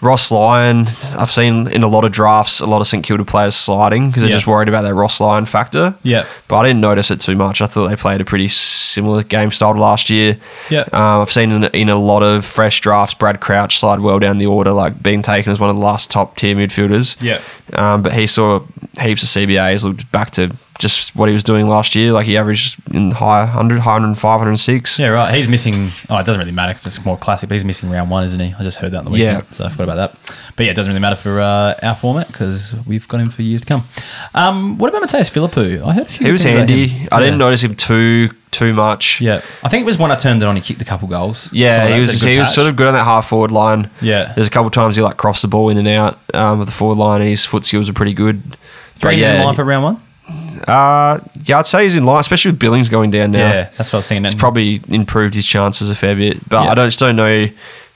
Ross Lyon, I've seen in a lot of drafts a lot of St Kilda players sliding because they're Yeah. just worried about that Ross Lyon factor. Yep. But I didn't notice it too much. I thought they played a pretty similar game style to last year. Yep. Um, I've seen in, in a lot of fresh drafts Brad Crouch slide well down the order, like being taken as one of the last top tier midfielders. Yep. Um, but he saw heaps of CBAs, looked back to just what he was doing last year. Like he averaged in high 100, high 105, 106. Yeah, right. He's missing. Oh, it doesn't really matter because it's more classic. But he's missing round one, isn't he? I just heard that on the weekend, Yeah. so I forgot about that. But yeah, it doesn't really matter for uh, our format because we've got him for years to come. Um, what about Mattaes Phillipou? I heard a few. He was handy. I Yeah. didn't notice him too too much. Yeah, I think it was when I turned it on. He kicked a couple goals. Yeah, he was he was sort of good on that half forward line. Yeah. there's a couple times he like crossed the ball in and out um, with the forward line, and his foot skills are pretty good. You But reckon in line for round one? Uh, yeah, I'd say he's in line, especially with Billings going down now. Yeah, that's what I was thinking. He's probably improved his chances a fair bit, but Yeah. I don't just don't know.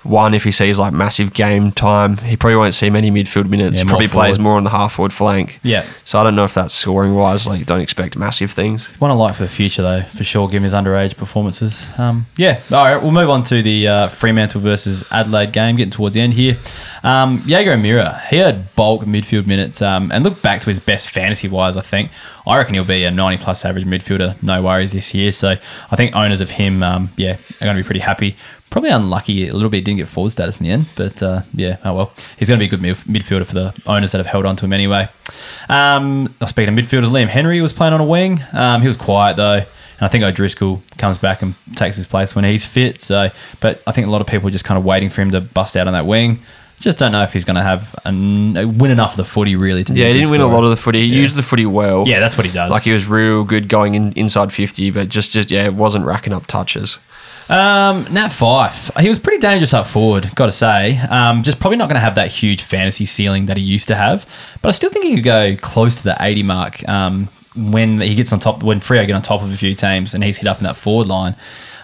One, if he sees like massive game time, he probably won't see many midfield minutes. Yeah, probably plays more on the half forward flank. Yeah. So I don't know if that's scoring wise. Like, don't expect massive things. One I like for the future, though, for sure, given his underage performances. Um, yeah, all right, we'll move on to the uh, Fremantle versus Adelaide game, getting towards the end here. Um, Jaeger O'Meara, he had bulk midfield minutes um, and look back to his best fantasy wise, I think. I reckon he'll be a 90 plus average midfielder, no worries this year. So I think owners of him, um, yeah, are going to be pretty happy. Probably unlucky a little bit, didn't get forward status in the end, but uh, yeah, oh well. He's going to be a good midf- midfielder for the owners that have held on to him anyway. Um, speaking of midfielders, Liam Henry was playing on a wing. Um, he was quiet though. And I think O'Driscoll comes back and takes his place when he's fit. So, but I think a lot of people are just kind of waiting for him to bust out on that wing. Just don't know if he's going to have an, win enough of the footy really to. Be Yeah, he didn't win a lot of the footy. He Yeah. used the footy well. Yeah, that's what he does. Like he was real good going in inside 50, but just, just yeah, it wasn't racking up touches. Um, Nat Fyfe, he was pretty dangerous up forward, got to say. Um, just probably not going to have that huge fantasy ceiling that he used to have, but I still think he could go close to the 80 mark um, when he gets on top, when Freo get on top of a few teams and he's hit up in that forward line.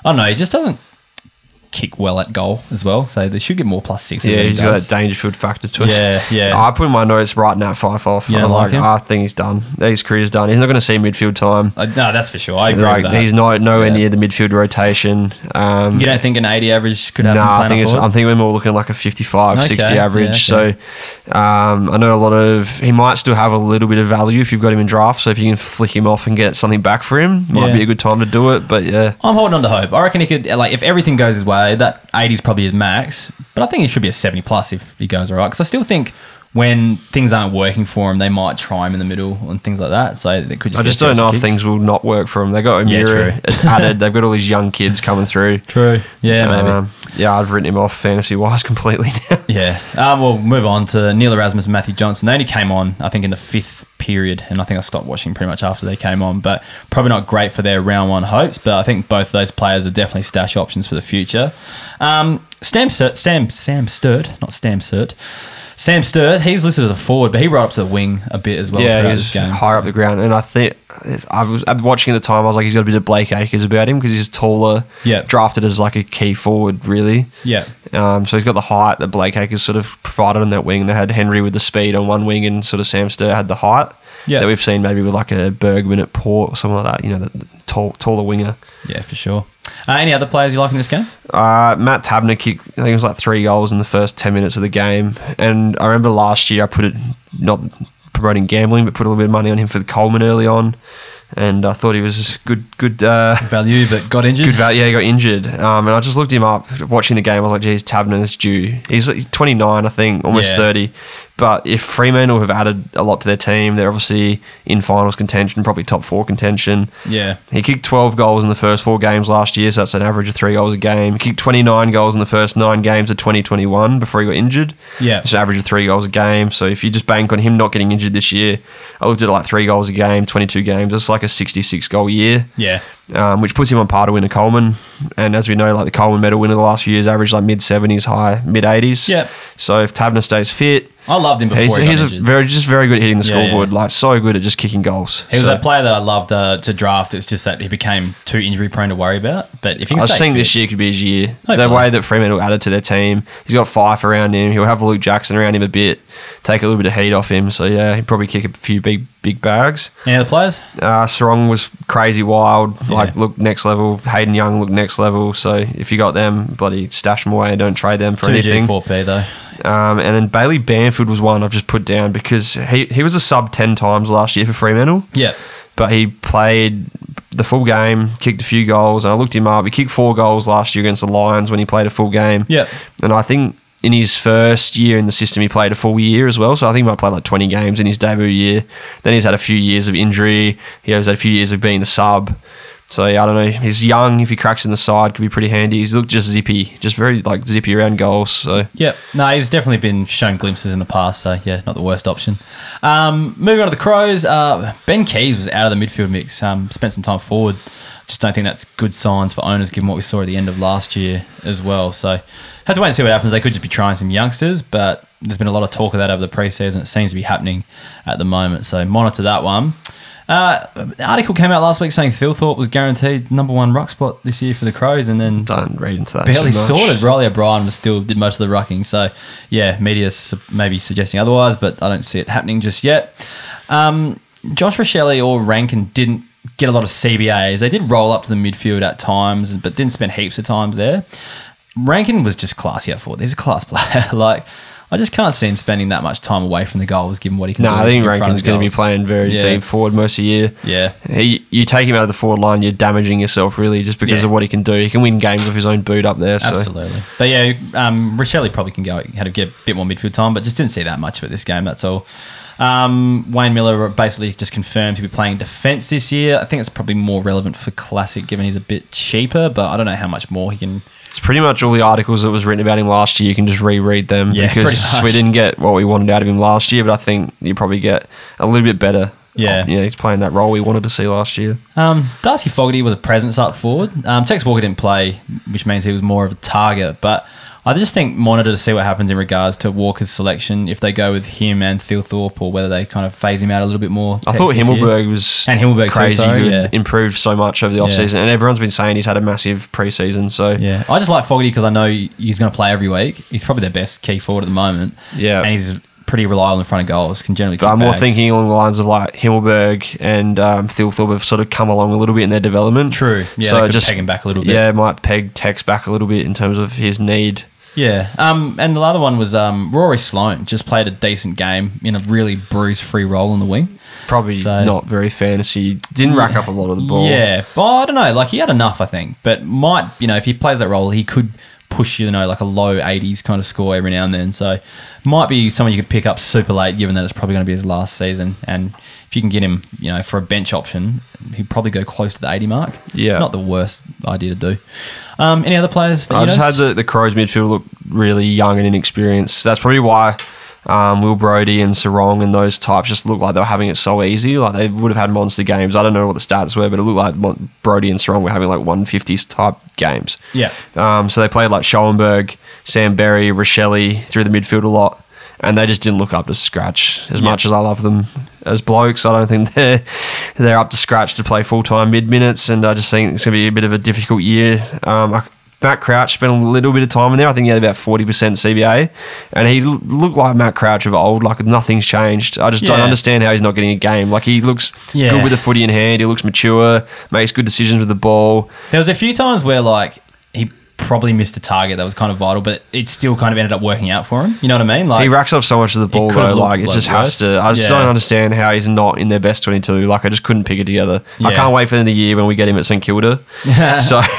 I don't know, he just doesn't kick well at goal as well, so they should get more plus six. Yeah, than he he's got that Dangerfield factor to it. Yeah, yeah. I put my notes right now five off. You I was like, like "Ah, I think he's done. His career's done. He's not going to see midfield time. Uh, no, that's for sure. I agree Like he's not nowhere Yeah. near the midfield rotation. Um, you don't think an 80 average could no, happen? I think I'm thinking we're more looking like a 55, Okay, 60 yeah, average. okay. So um, I know a lot of he might still have a little bit of value if you've got him in draft. So if you can flick him off and get something back for him, might Yeah. be a good time to do it. But yeah, I'm holding on to hope. I reckon he could, like, if everything goes his way, that 80 is probably his max. But I think it should be a 70 plus if he goes all right. Because I still think when things aren't working for him, they might try him in the middle and things like that. So they could just I just don't know if kicks. things will not work for him. They got Yeah, O'Meara true. added. They've got all these young kids coming through. True. Yeah, maybe. Um, yeah, I've written him off fantasy wise completely now. Yeah. Um, we'll move on to Neil Erasmus and Matthew Johnson. They only came on, I think, in the fifth period, and I think I stopped watching pretty much after they came on. But probably not great for their round one hopes. But I think both of those players are definitely stash options for the future. Um, Stam Sam Sam Sturt, not Stam Sturt. Sam Sturt, he's listed as a forward, but he brought up to the wing a bit as well yeah, throughout he this was game. higher up the ground, and I think I was I'm watching at the time. I was like, he's got a bit of Blake Acres about him because he's taller. Yeah. drafted as like a key forward, really. Yeah. Um, so he's got the height that Blake Acres sort of provided on that wing. They had Henry with the speed on one wing, and sort of Sam Sturt had the height. Yeah. that we've seen maybe with like a Bergman at Port or something like that. You know, the, the tall, taller winger. Yeah, for sure. Uh, any other players you like in this game? Uh, Matt Taberner kicked, I think it was like three goals in the first 10 minutes of the game. And I remember last year I put it, not promoting gambling, but put a little bit of money on him for the Coleman early on. And I thought he was good, good, uh, Value, but got injured. good value. Yeah, he got injured. Um, and I just looked him up watching the game. I was like, geez, Taberner's due. He's, he's 29, I think, almost Yeah. 30. But if Fremantle have added a lot to their team, they're obviously in finals contention, probably top four contention. Yeah. He kicked 12 goals in the first four games last year, so that's an average of three goals a game. He kicked 29 goals in the first nine games of 2021 before he got injured. Yeah. It's an average of three goals a game. So if you just bank on him not getting injured this year, I looked at like three goals a game, 22 games. That's like a 66 goal year, Yeah. um, which puts him on par to win a Coleman. And as we know, like the Coleman medal winner the last few years averaged like mid 70s, high mid 80s. Yep. So if Taberner stays fit, I loved him before he's, he he's a very just very good at hitting the Yeah, scoreboard, yeah. like so good at just kicking goals. He was So- that player that I loved uh, to draft. It's just that he became too injury prone to worry about. But if he I was fit, this year could be his year. The way that Fremantle added to their team, he's got Fyfe around him. He'll have Luke Jackson around him a bit, take a little bit of heat off him. So yeah, he'd probably kick a few big big bags. Any other players? Uh, Serong was crazy wild, like Yeah. look next level. Hayden Young looked next level. So if you got them, bloody stash them away and don't trade them for Two G anything. four P though. Um, and then Bailey Banfield was one I've just put down because he he was a sub ten times last year for Fremantle Yeah. but he played the full game, kicked a few goals, and I looked him up. He kicked four goals last year against the Lions when he played a full game. Yep. And I think in his first year in the system, he played a full year as well. So I think he might play like 20 games in his debut year. Then he's had a few years of injury. He has had a few years of being the sub. So yeah, I don't know. He's young. If he cracks in the side, could be pretty handy. He's looked just zippy, just very like zippy around goals. So yeah, No, he's definitely been shown glimpses in the past, so yeah, not the worst option. Um, moving on to the Crows, uh, Ben Keays was out of the midfield mix. Um, spent some time forward. Just don't think that's good signs for owners, given what we saw at the end of last year as well. So have to wait and see what happens. They could just be trying some youngsters, but there's been a lot of talk of that over the preseason. It seems to be happening at the moment. So monitor that one. Uh, article came out last week saying Thilthorpe was guaranteed number one ruck spot this year for the Crows, and then don't read into that. barely sorted. Riley O'Brien was still did most of the rucking. So yeah, media's su- maybe suggesting otherwise, but I don't see it happening just yet. Um, Josh Rachele or Rankine didn't get a lot of CBAs. They did roll up to the midfield at times, but didn't spend heaps of times there. Rankine was just classy up forward. He's a class player. like I just can't see him spending that much time away from the goals, given what he can No, do. No, I think in Rankine's going to be playing very Yeah. deep forward most of the year. Yeah. He, you take him out of the forward line, you're damaging yourself really just because Yeah. of what he can do. He can win games with his own boot up there. So Absolutely. But yeah, um, Rachele probably can go had to get a bit more midfield time, but just didn't see that much of it this game. That's all. Um, Wayne Milera basically just confirmed he'll be playing defence this year. I think it's probably more relevant for Classic given he's a bit cheaper, but I don't know how much more he can. It's pretty much all the articles that was written about him last year. You can just reread them Yeah, because we didn't get what we wanted out of him last year, but I think you probably get a little bit better. Yeah. yeah, he's playing that role we wanted to see last year. Um, Darcy Fogarty was a presence up forward. Um, Tex Walker didn't play, which means he was more of a target. But I just think monitor to see what happens in regards to Walker's selection if they go with him and Thilthorpe or whether they kind of phase him out a little bit more. I thought this year. Himmelberg was And Himmelberg too, crazy sorry, yeah. improved so much over the off season, and everyone's been saying he's had a massive preseason. So Yeah, I just like Fogarty because I know he's going to play every week. He's probably their best key forward at the moment. Yeah. and he's pretty reliable in front of goals. Can generally. But I'm more thinking along the lines of like Himmelberg and um, Thilthorpe have sort of come along a little bit in their development. True. Yeah, they could peg him back a little bit. Yeah, might peg Tex back a little bit in terms of his need. Yeah, um, and the other one was um, Rory Sloane. Just played a decent game in a really bruise-free role on the wing. Probably So- not very fantasy. Didn't rack up a lot of the ball. Yeah, but I don't know. Like he had enough, I think. But might you know if he plays that role, he could push you know like a low 80s kind of score every now and then. So might be someone you could pick up super late, given that it's probably going to be his last season. And if you can get him, you know, for a bench option, he'd probably go close to the 80 mark. Yeah. not the worst idea to do. Um, any other players? That I just had the, the Crows midfield look really young and inexperienced. That's probably why um, Will Brodie and Serong and those types just looked like they were having it so easy. Like they would have had monster games. I don't know what the stats were, but it looked like Brodie and Serong were having like 150s type games. Yeah. Um, so they played like Schoenberg, Sam Berry, Rachele through the midfield a lot. And they just didn't look up to scratch. As Yeah. much as I love them as blokes, I don't think they're they're up to scratch to play full time mid minutes. And I just think it's going to be a bit of a difficult year. Um, I, Matt Crouch spent a little bit of time in there. I think he had about forty percent CBA, and he looked like Matt Crouch of old. Like nothing's changed. I just don't understand how he's not getting a game. Like he looks Yeah. good with the footy in hand. He looks mature, makes good decisions with the ball. There was a few times where like probably missed a target that was kind of vital, but it still kind of ended up working out for him. You know what I mean? Like he racks up so much of the ball though. Like it like just has to. I just Yeah. don't understand how he's not in their best twenty-two. Like I just couldn't pick it together. I can't wait for the year when we get him at St Kilda. so.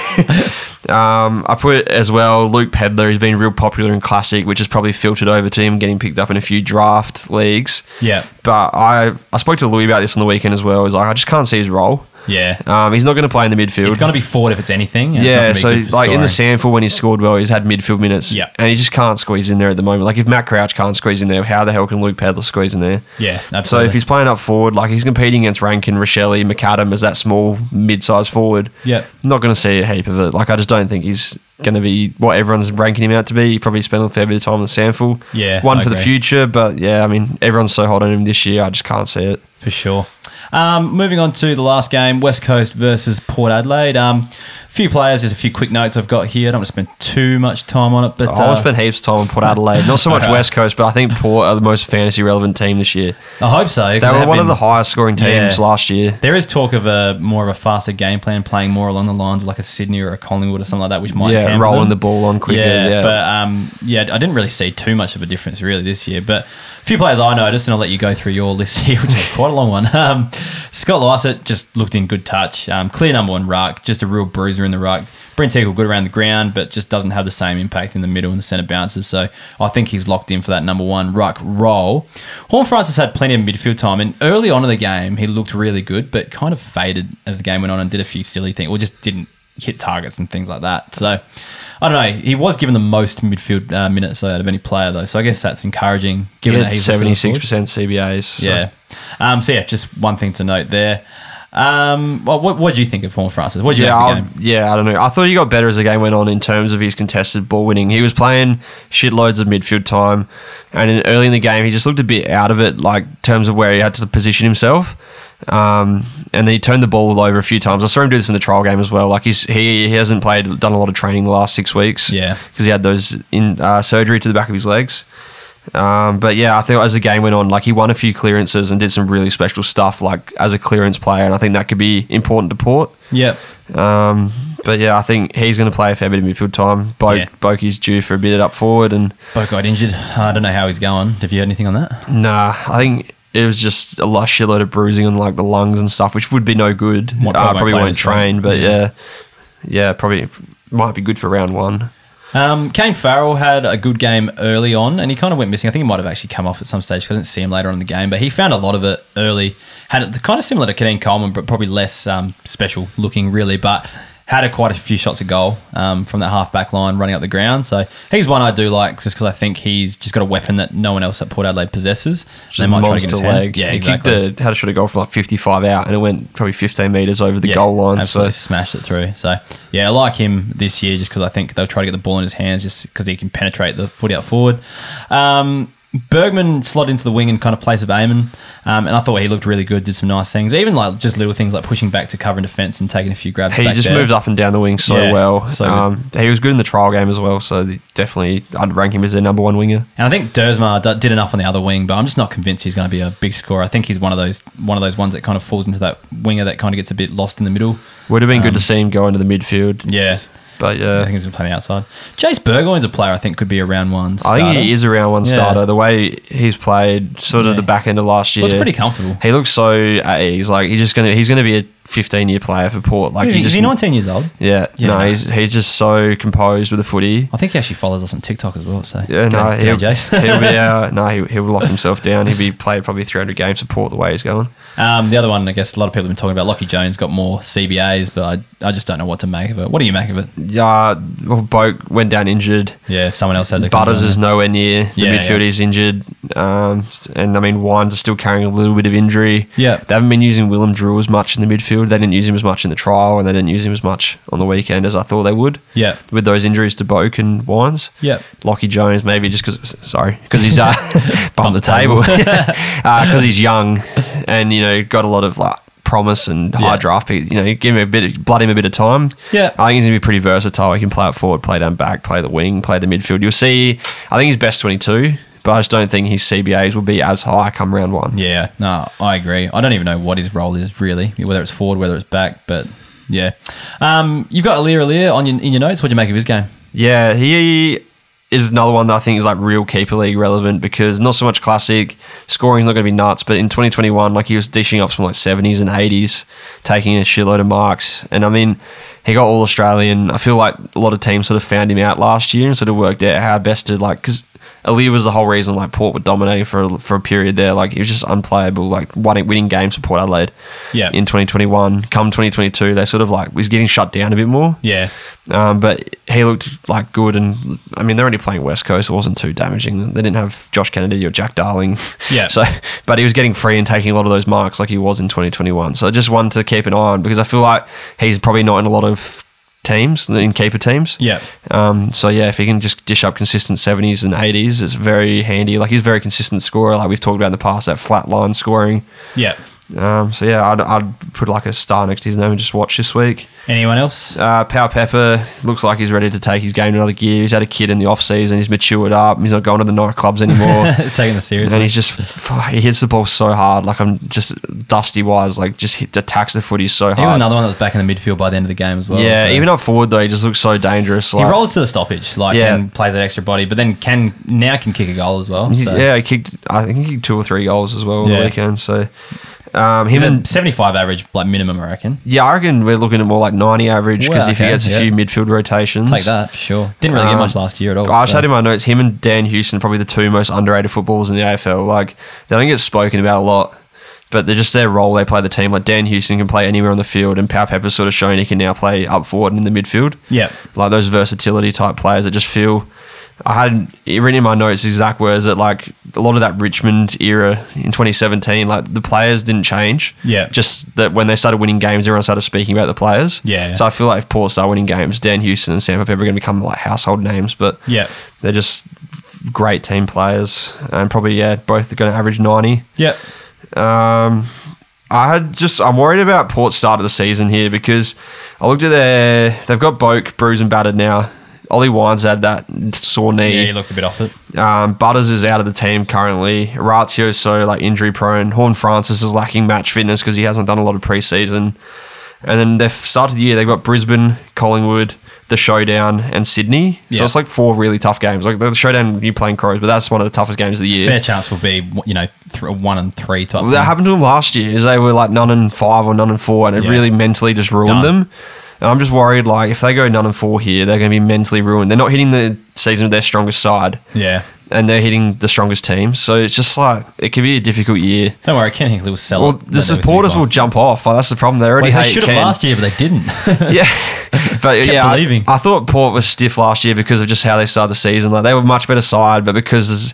Um, I put as well Luke Pedlar. He's been real popular in Classic, which has probably filtered over to him getting picked up in a few draft leagues. Yeah. But I I spoke to Louis about this on the weekend as well. He's like, I just can't see his role. Yeah. Um, he's not going to play in the midfield. It's going to be forward if it's anything. Yeah, so like in the scoring. SANFL when he scored well, he's had midfield minutes. Yeah. and he just can't squeeze in there at the moment. Like if Matt Crouch can't squeeze in there, how the hell can Luke Pedlar squeeze in there? Yeah, So if he's playing up forward, like he's competing against Rankine, Rachele, McAdam as that small mid-sized forward. Yeah. not going to see a heap of it. Like I just don't think he's going to be what everyone's ranking him out to be. He probably spent a fair bit of time in SANFL. Yeah, one I for the future, but yeah, I mean everyone's so hot on him this year. I just can't see it. for sure. Um, moving on to the last game, West Coast versus Port Adelaide. Um, a few players, there's a few quick notes I've got here. I don't want to spend too much time on it, but I uh, spent heaps of time on Port Adelaide. Not so much Alright. West Coast, but I think Port are the most fantasy relevant team this year. I hope so. They were one of the highest scoring teams Yeah. last year. There is talk of a more of a faster game plan, playing more along the lines of like a Sydney or a Collingwood or something like that, which might Yeah, rolling them. the ball on quicker. Yeah, Yeah, but um, yeah, I didn't really see too much of a difference really this year. But a few players I noticed, and I'll let you go through your list here, which is quite a long one. Um, Scott Lycett just looked in good touch, um, clear number one ruck, just a real bruiser in the ruck. Brynn Teakle good around the ground, but just doesn't have the same impact in the middle and the centre bounces. So I think he's locked in for that number one ruck role. Horne-Francis had plenty of midfield time, and early on in the game he looked really good, but kind of faded as the game went on and did a few silly things, or just didn't hit targets and things like that. So I don't know. He was given the most midfield uh, minutes out of any player though, so I guess that's encouraging. he Given had that he's seventy six percent CBAs. so- Yeah. Um, so yeah, just one thing to note there. Um, well, what what do you think of Horne-Francis? What did you Yeah, make I'll- of the game? yeah, I don't know. I thought he got better as the game went on in terms of his contested ball winning. He was playing shitloads of midfield time, and in, early in the game, he just looked a bit out of it, like in terms of where he had to position himself. Um, and then he turned the ball over a few times. I saw him do this in the trial game as well. Like he's he, he hasn't played done a lot of training the last six weeks. Yeah. because he had those in uh, surgery to the back of his legs. Um, but yeah, I think as the game went on, like he won a few clearances and did some really special stuff, like as a clearance player, and I think that could be important to Port. Yep. Um, but yeah, I think he's going to play a fair bit of midfield time. Bo- Yeah. Boak's due for a bit up forward, and Boak got injured. I don't know how he's going. Have you heard anything on that? nah, I think it was just a lot shitload of bruising on like the lungs and stuff, which would be no good. What, uh, probably won't probably play won't this round. train, but Yeah. yeah. yeah, probably might be good for round one. Um, Kane Farrell had a good game early on, and he kind of went missing. I think he might have actually come off at some stage. I didn't see him later on in the game, but he found a lot of it early. Had it kind of similar to Keidean Coleman, but probably less um, special looking, really. But had a quite a few shots at goal um, from that half back line running up the ground. So he's one I do like just because I think he's just got a weapon that no one else at Port Adelaide possesses. Just a monster leg. Yeah, he exactly. kicked a had a shot of goal for like 55 out, and it went probably 15 meters over the Yeah, goal line. Absolutely So smashed it through. So yeah, I like him this year just because I think they'll try to get the ball in his hands just because he can penetrate the footy out forward. Um, Bergman slot into the wing and kind of place of Amon, um, and I thought he looked really good. Did some nice things, even like just little things like pushing back to cover and defence and taking a few grabs. he just there. moved up and down the wing so Yeah, well. so um, he was good in the trial game as well. So definitely, I'd rank him as their number one winger. And I think Duursma d- did enough on the other wing, but I'm just not convinced he's going to be a big scorer. I think he's one of those one of those ones that kind of falls into that winger that kind of gets a bit lost in the middle. Would have been good Um, to see him go into the midfield, Yeah, but yeah, I think he's going to play outside. Jase Burgoyne's a player I think could be a round one. I think he is a round one Yeah. starter. The way he's played, sort of Yeah. the back end of last year, Looks pretty comfortable. He looks so at ease. Like he's just gonna he's gonna be a 15 year player for Port. Like is, he he, just is he 19 years old? yeah, Yeah. no he's he's just so composed with the footy. I think he actually follows us on TikTok as well. So Yeah, no, he'll, he'll be uh, no, he, he'll lock himself down. He'll be played probably 300 games support the way he's going. um, the other one, I guess a lot of people have been talking about. Lachie Jones got more CBAs, but I, I just don't know what to make of it. What do you make of it? Yeah, well, Boak went down injured. Yeah, someone else had to. Butters is nowhere near. The Yeah, midfield yeah. is injured. Um, and I mean, Wines are still carrying a little bit of injury. Yeah. They haven't been using Willem Drew as much in the midfield. They didn't use him as much in the trial, and they didn't use him as much on the weekend as I thought they would. Yeah. With those injuries to Boak and Wines. Yeah. Lachie Jones, maybe just because, sorry, because he's uh, bumped the table. Because he's young and, you know, got a lot of like promise and high Yeah. draft pick. You know, give him a bit, of, blood him a bit of time. Yeah. I think he's going to be pretty versatile. He can play up forward, play down back, play the wing, play the midfield. You'll see, I think he's best 22, but I just don't think his CBAs will be as high come round one. Yeah, no, I agree. I don't even know what his role is really, whether it's forward, whether it's back, but yeah. Um, you've got Aliir Aliir on your, in your notes. What do you make of his game? Yeah, he is another one that I think is like real keeper league relevant because not so much classic scoring's not going to be nuts, but in 2021, like he was dishing up some like 70s and 80s, taking a shitload of marks, and I mean. He got all Australian. I feel like a lot of teams sort of found him out last year and sort of worked out how best to like because Aliir was the whole reason like Port were dominating for a, for a period there. Like he was just unplayable, like winning, winning games for Port Adelaide. Yeah. In 2021, come 2022, they sort of like was getting shut down a bit more. Yeah, Um, but he looked like good, and I mean they're only playing West Coast. It wasn't too damaging. They didn't have Josh Kennedy or Jack Darling. Yeah. So, but he was getting free and taking a lot of those marks like he was in 2021. So just one to keep an eye on because I feel like he's probably not in a lot of teams in keeper teams. yeah, Um, so yeah, if he can just dish up consistent 70s and 80s, it's very handy. Like he's a very consistent scorer, like we've talked about in the past, that flat line scoring. yeah. Um, so yeah, I'd, I'd put like a star next to his name and just watch this week. Anyone else? Uh, Powell-Pepper looks like he's ready to take his game to another gear. He's had a kid in the off season. He's matured up. He's not going to the nightclubs anymore. Taking the seriously. and he's just he hits the ball so hard. Like I'm just dusty wise. Like just hit, attacks the footy so hard. he was another one that was back in the midfield by the end of the game as well. yeah, so- even up forward though, he just looks so dangerous. he rolls to the stoppage, like Yeah. and plays that extra body, but then can now can kick a goal as well. So. yeah, he kicked. I think he kicked two or three goals as well on Yeah. the weekend. So um, him he's and a 75 average, like minimum, I reckon. yeah, I reckon we're looking at more like 90 average because Well, if he okay, gets a yeah. few midfield rotations, Take that for sure. Didn't really get Um, much last year at all. I just so. had in my notes him and Dan Houston probably the two most underrated footballers in the AFL. Like they don't get spoken about a lot, but they're just their role they play the team. Like Dan Houston can play anywhere on the field, and Powell-Pepper's sort of shown he can now play up forward and in the midfield. Yeah. like those versatility type players that just feel. I had written in my notes exact words that like a lot of that Richmond era in 2017, like the players didn't change. Yeah. Just that when they started winning games, everyone started speaking about the players. Yeah. So I feel like if Port start winning games, Dan Houston and Sam Pepper are going to become like household names. But Yeah. they're just great team players and probably yeah both are going to average 90 Yeah. um i had just i'm worried about port's start of the season here because i looked at their they've got boak bruised and battered now ollie wines had that sore knee. Yeah, he looked a bit off it. um, butters is out of the team currently ratio's so like injury prone horne-francis is lacking match fitness because he hasn't done a lot of preseason and then they've started the year. They've got Brisbane, Collingwood, the Showdown, and Sydney. Yeah. So it's like four really tough games. Like the Showdown, you're playing Crows, but that's one of the toughest games of the year. Fair chance will be you know th- one and three type. Well, thing. that happened to them last year. Is they were like none and five or none and four, and it Yeah. really mentally just ruined Done. them. And I'm just worried, like if they go none and four here, they're going to be mentally ruined. They're not hitting the season with their strongest side, yeah. and they're hitting the strongest team. So it's just like it could be a difficult year. Don't worry, Ken Hinkley will sell Well, it. the supporters will jump off. Like, that's the problem. They already Well, they hate should have Ken. last year, but they didn't. Yeah, but yeah, I- believing. I, thought Port was stiff last year because of just how they started the season. Like they were a much better side, but because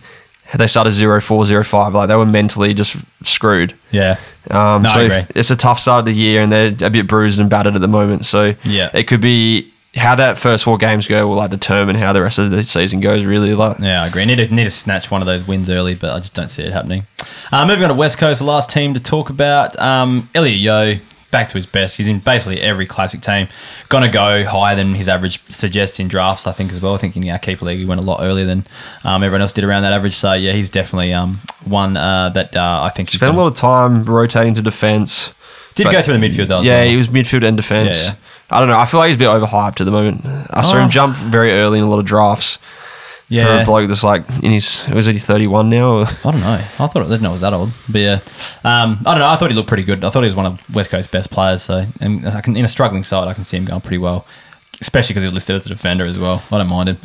they started 0-4, 0-5, like they were mentally just screwed. yeah. Um, No, so it's a tough start of the year, and they're a bit bruised and battered at the moment. So Yeah. it could be how that first four games go will like determine how the rest of the season goes. Really, like Yeah, I agree. Need to need to snatch one of those wins early, but I just don't see it happening. Uh, moving on to West Coast, the last team to talk about. Um, Elliot Yeo, back to his best. He's in basically every classic team. Gonna go higher than his average suggests in drafts, I think as well. I think in our keeper league he went a lot earlier than um, everyone else did around that average. So yeah, he's definitely um, one uh, that uh, I think he's spent a gonna- lot of time rotating to defense. did but- go through the midfield though. Yeah, well. he was midfield and defense. Yeah, yeah. I don't know. I feel like he's a bit overhyped at the moment. I saw Oh. him jump very early in a lot of drafts. For a bloke that's like in his was he thirty one now? Or? I don't know. I thought I didn't know it was that old, but yeah, um, I don't know. I thought he looked pretty good. I thought he was one of West Coast's best players. So, and I can, in a struggling side, I can see him going pretty well, especially because he's listed as a defender as well. I don't mind him.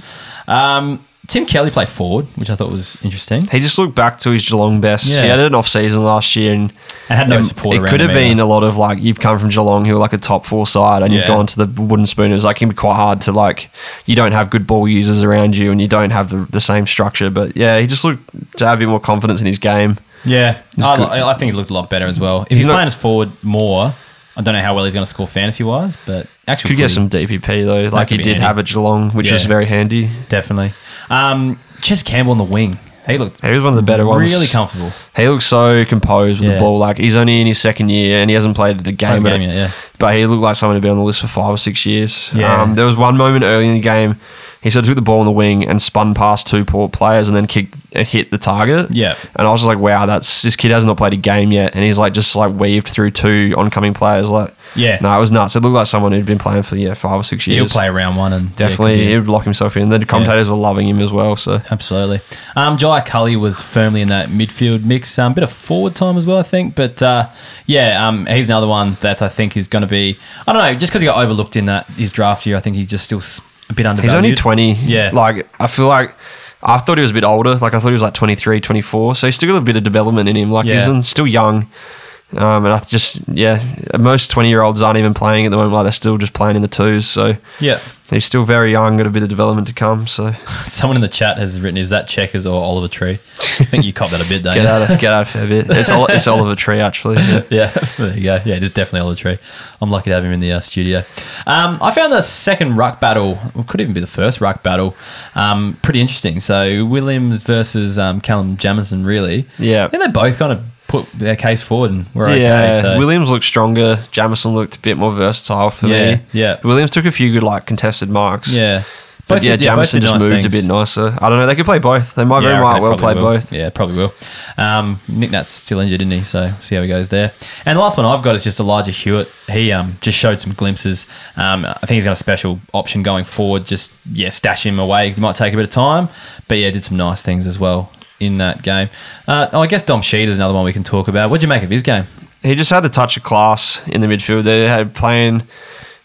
Um, Tim Kelly played forward, which I thought was interesting, He just looked back to his Geelong best. Yeah. He had an off season last year, and and had no it, support. it could have been either. a lot of like you've come from Geelong, who are like a top four side, and you've gone to the wooden spoon. It was like it can be quite hard to like you don't have good ball users around you, and you don't have the, the same structure. But yeah, he just looked to have a bit more confidence in his game. Yeah, I. I think he looked a lot better as well. If he's, He's not- playing as forward more, I don't know how well he's going to score fantasy wise, but actually Could get some DVP though, like he did handy. have at Geelong, which is very handy. definitely. Um, Chess Campbell on the wing, he looked He was one of the better ones. really comfortable. He looks so composed with Yeah. the ball. Like he's only in his second year and he hasn't played a game, First game yet, yeah. But he looked like someone who'd been on the list for five or six years. Yeah. Um, there was one moment early in the game. He sort of took the ball in the wing and spun past two poor players and then kicked hit the target. Yeah. And I was just like, wow, that's this kid has not played a game yet, and he's like just like weaved through two oncoming players. Like, Yeah. no, it was nuts. It looked like someone who'd been playing for yeah five or six years. He'll play round one and Definitely, be- he would lock himself in. The commentators were loving him as well. So Absolutely. Um, Jai Culley was firmly in that midfield mix. Um, bit of forward time as well, I think. But uh, yeah, um, he's another one that I think is going to be. I don't know, just because he got overlooked in that his draft year, I think he's just still a bit undervalued. He's only 20. Yeah. Like, I feel like I thought he was a bit older. Like, I thought he was like 23, 24. So he's still got a bit of development in him. Like, Yeah. he's still young. Um, and I just, yeah, most 20 year olds aren't even playing at the moment. Like, they're still just playing in the twos. So Yeah. he's still very young, got a bit of development to come. So Someone in the chat has written, "Is that Checkers or Oliver Tree?" I think you cop that a bit, don't get you? out of, get out of a bit. It's, it's Oliver Tree, actually. Yeah. yeah, there you go. Yeah, it is definitely Oliver Tree. I'm lucky to have him in the uh, studio. Um, I found the second ruck battle, well, could even be the first ruck battle, um, pretty interesting. So Williams versus um, Callum Jamieson, really. Yeah. I think they both kind of put their case forward and were yeah, okay. So. Williams looked stronger. Jamieson looked a bit more versatile for Yeah, me. yeah. Williams took a few good like contested marks. yeah. But Both yeah, did- both Jamieson just nice moved things. a bit nicer. I don't know. They could play both. They might Yeah, very might well play will. both. Yeah, probably will. Um, Nick Nat's still injured, isn't he? So see how he goes there. And the last one I've got is just Elijah Hewett. He um, just showed some glimpses. Um, I think he's got a special option going forward. Just yeah, stash him away. He might take a bit of time, but yeah, did some nice things as well in that game. Uh, oh, I guess Dom Sheed is another one we can talk about. What do you make of his game? He just had a touch of class in the midfield. They had playing.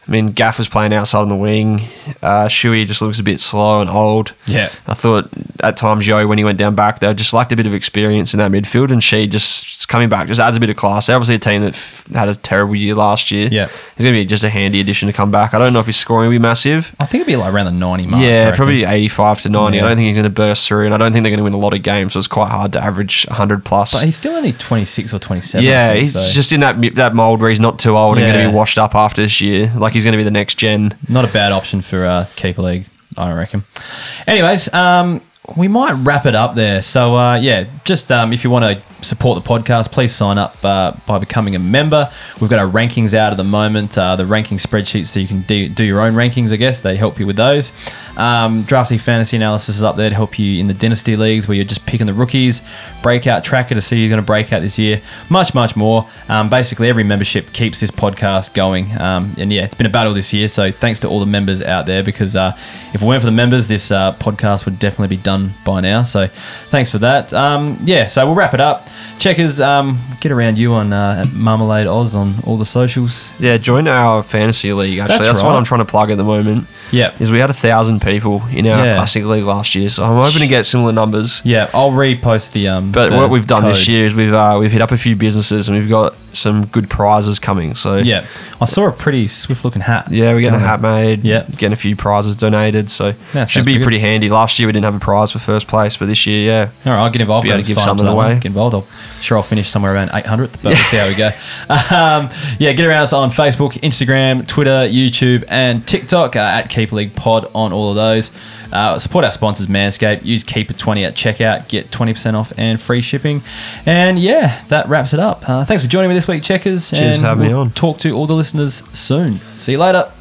I mean, Gaff was playing outside on the wing. Uh, Shuey just looks a bit slow and old. Yeah. I thought at times Yeo, when he went down back, they just lacked a bit of experience in that midfield, and she just coming back just adds a bit of class. They're obviously a team that f- had a terrible year last year. Yeah. he's going to be just a handy addition to come back. I don't know if his scoring will be massive. I think it'd be like around the ninety mark. Yeah, probably 85 to 90. Yeah. I don't think he's going to burst through, and I don't think they're going to win a lot of games, so it's quite hard to average 100 plus. But he's still only twenty six or twenty seven. Yeah, he's just in that that mold where he's not too old and going to be washed up after this year. Like he's going to be the next gen. not a bad option for uh, keeper league, I reckon. Anyways, um, we might wrap it up there. So uh, yeah, just um, if you want to support the podcast, please sign up uh, by becoming a member. We've got our rankings out at the moment, uh, the ranking spreadsheets, so you can do, do your own rankings, I guess. They help you with those. Um, Drafty Fantasy Analysis is up there to help you in the Dynasty Leagues where you're just picking the rookies, breakout tracker to see who's going to break out this year, much, much more. Um, basically, every membership keeps this podcast going. Um, and yeah, it's been a battle this year, so thanks to all the members out there because uh, if it weren't for the members, this uh, podcast would definitely be done by now. So thanks for that. Um, yeah, so we'll wrap it up. Checkers, um, get around you on uh, Marmalade Oz on all the socials. Yeah, join our fantasy league. Actually, That's that's, right. what I'm trying to plug at the moment. Yeah, Is we had a thousand people in our Yeah. classic league last year, so I'm hoping to get similar numbers. Yeah, I'll repost the. Um, But the what we've done this year is we've uh, we've hit up a few businesses and we've got some good prizes coming. So Yeah, I saw a pretty swift-looking hat. yeah, we're getting a hat made. Yeah. getting a few prizes donated. So sounds should be pretty pretty handy. Last year we didn't have a prize for first place, but this year, yeah, All right, I'll get involved. Be able to give something one, away. Get involved. I'll, sure, I'll finish somewhere around 800th, but we'll see how we go. Um, yeah, get around us on Facebook, Instagram, Twitter, YouTube, and TikTok uh, at Keeper League Pod on all of those. Uh, support our sponsors, Manscaped. Use Keeper20 at checkout. Get 20% off and free shipping. And yeah, that wraps it up. Uh, thanks for joining me this week, Checkers. Cheers and for having me we'll on. Talk to all the listeners soon. See you later.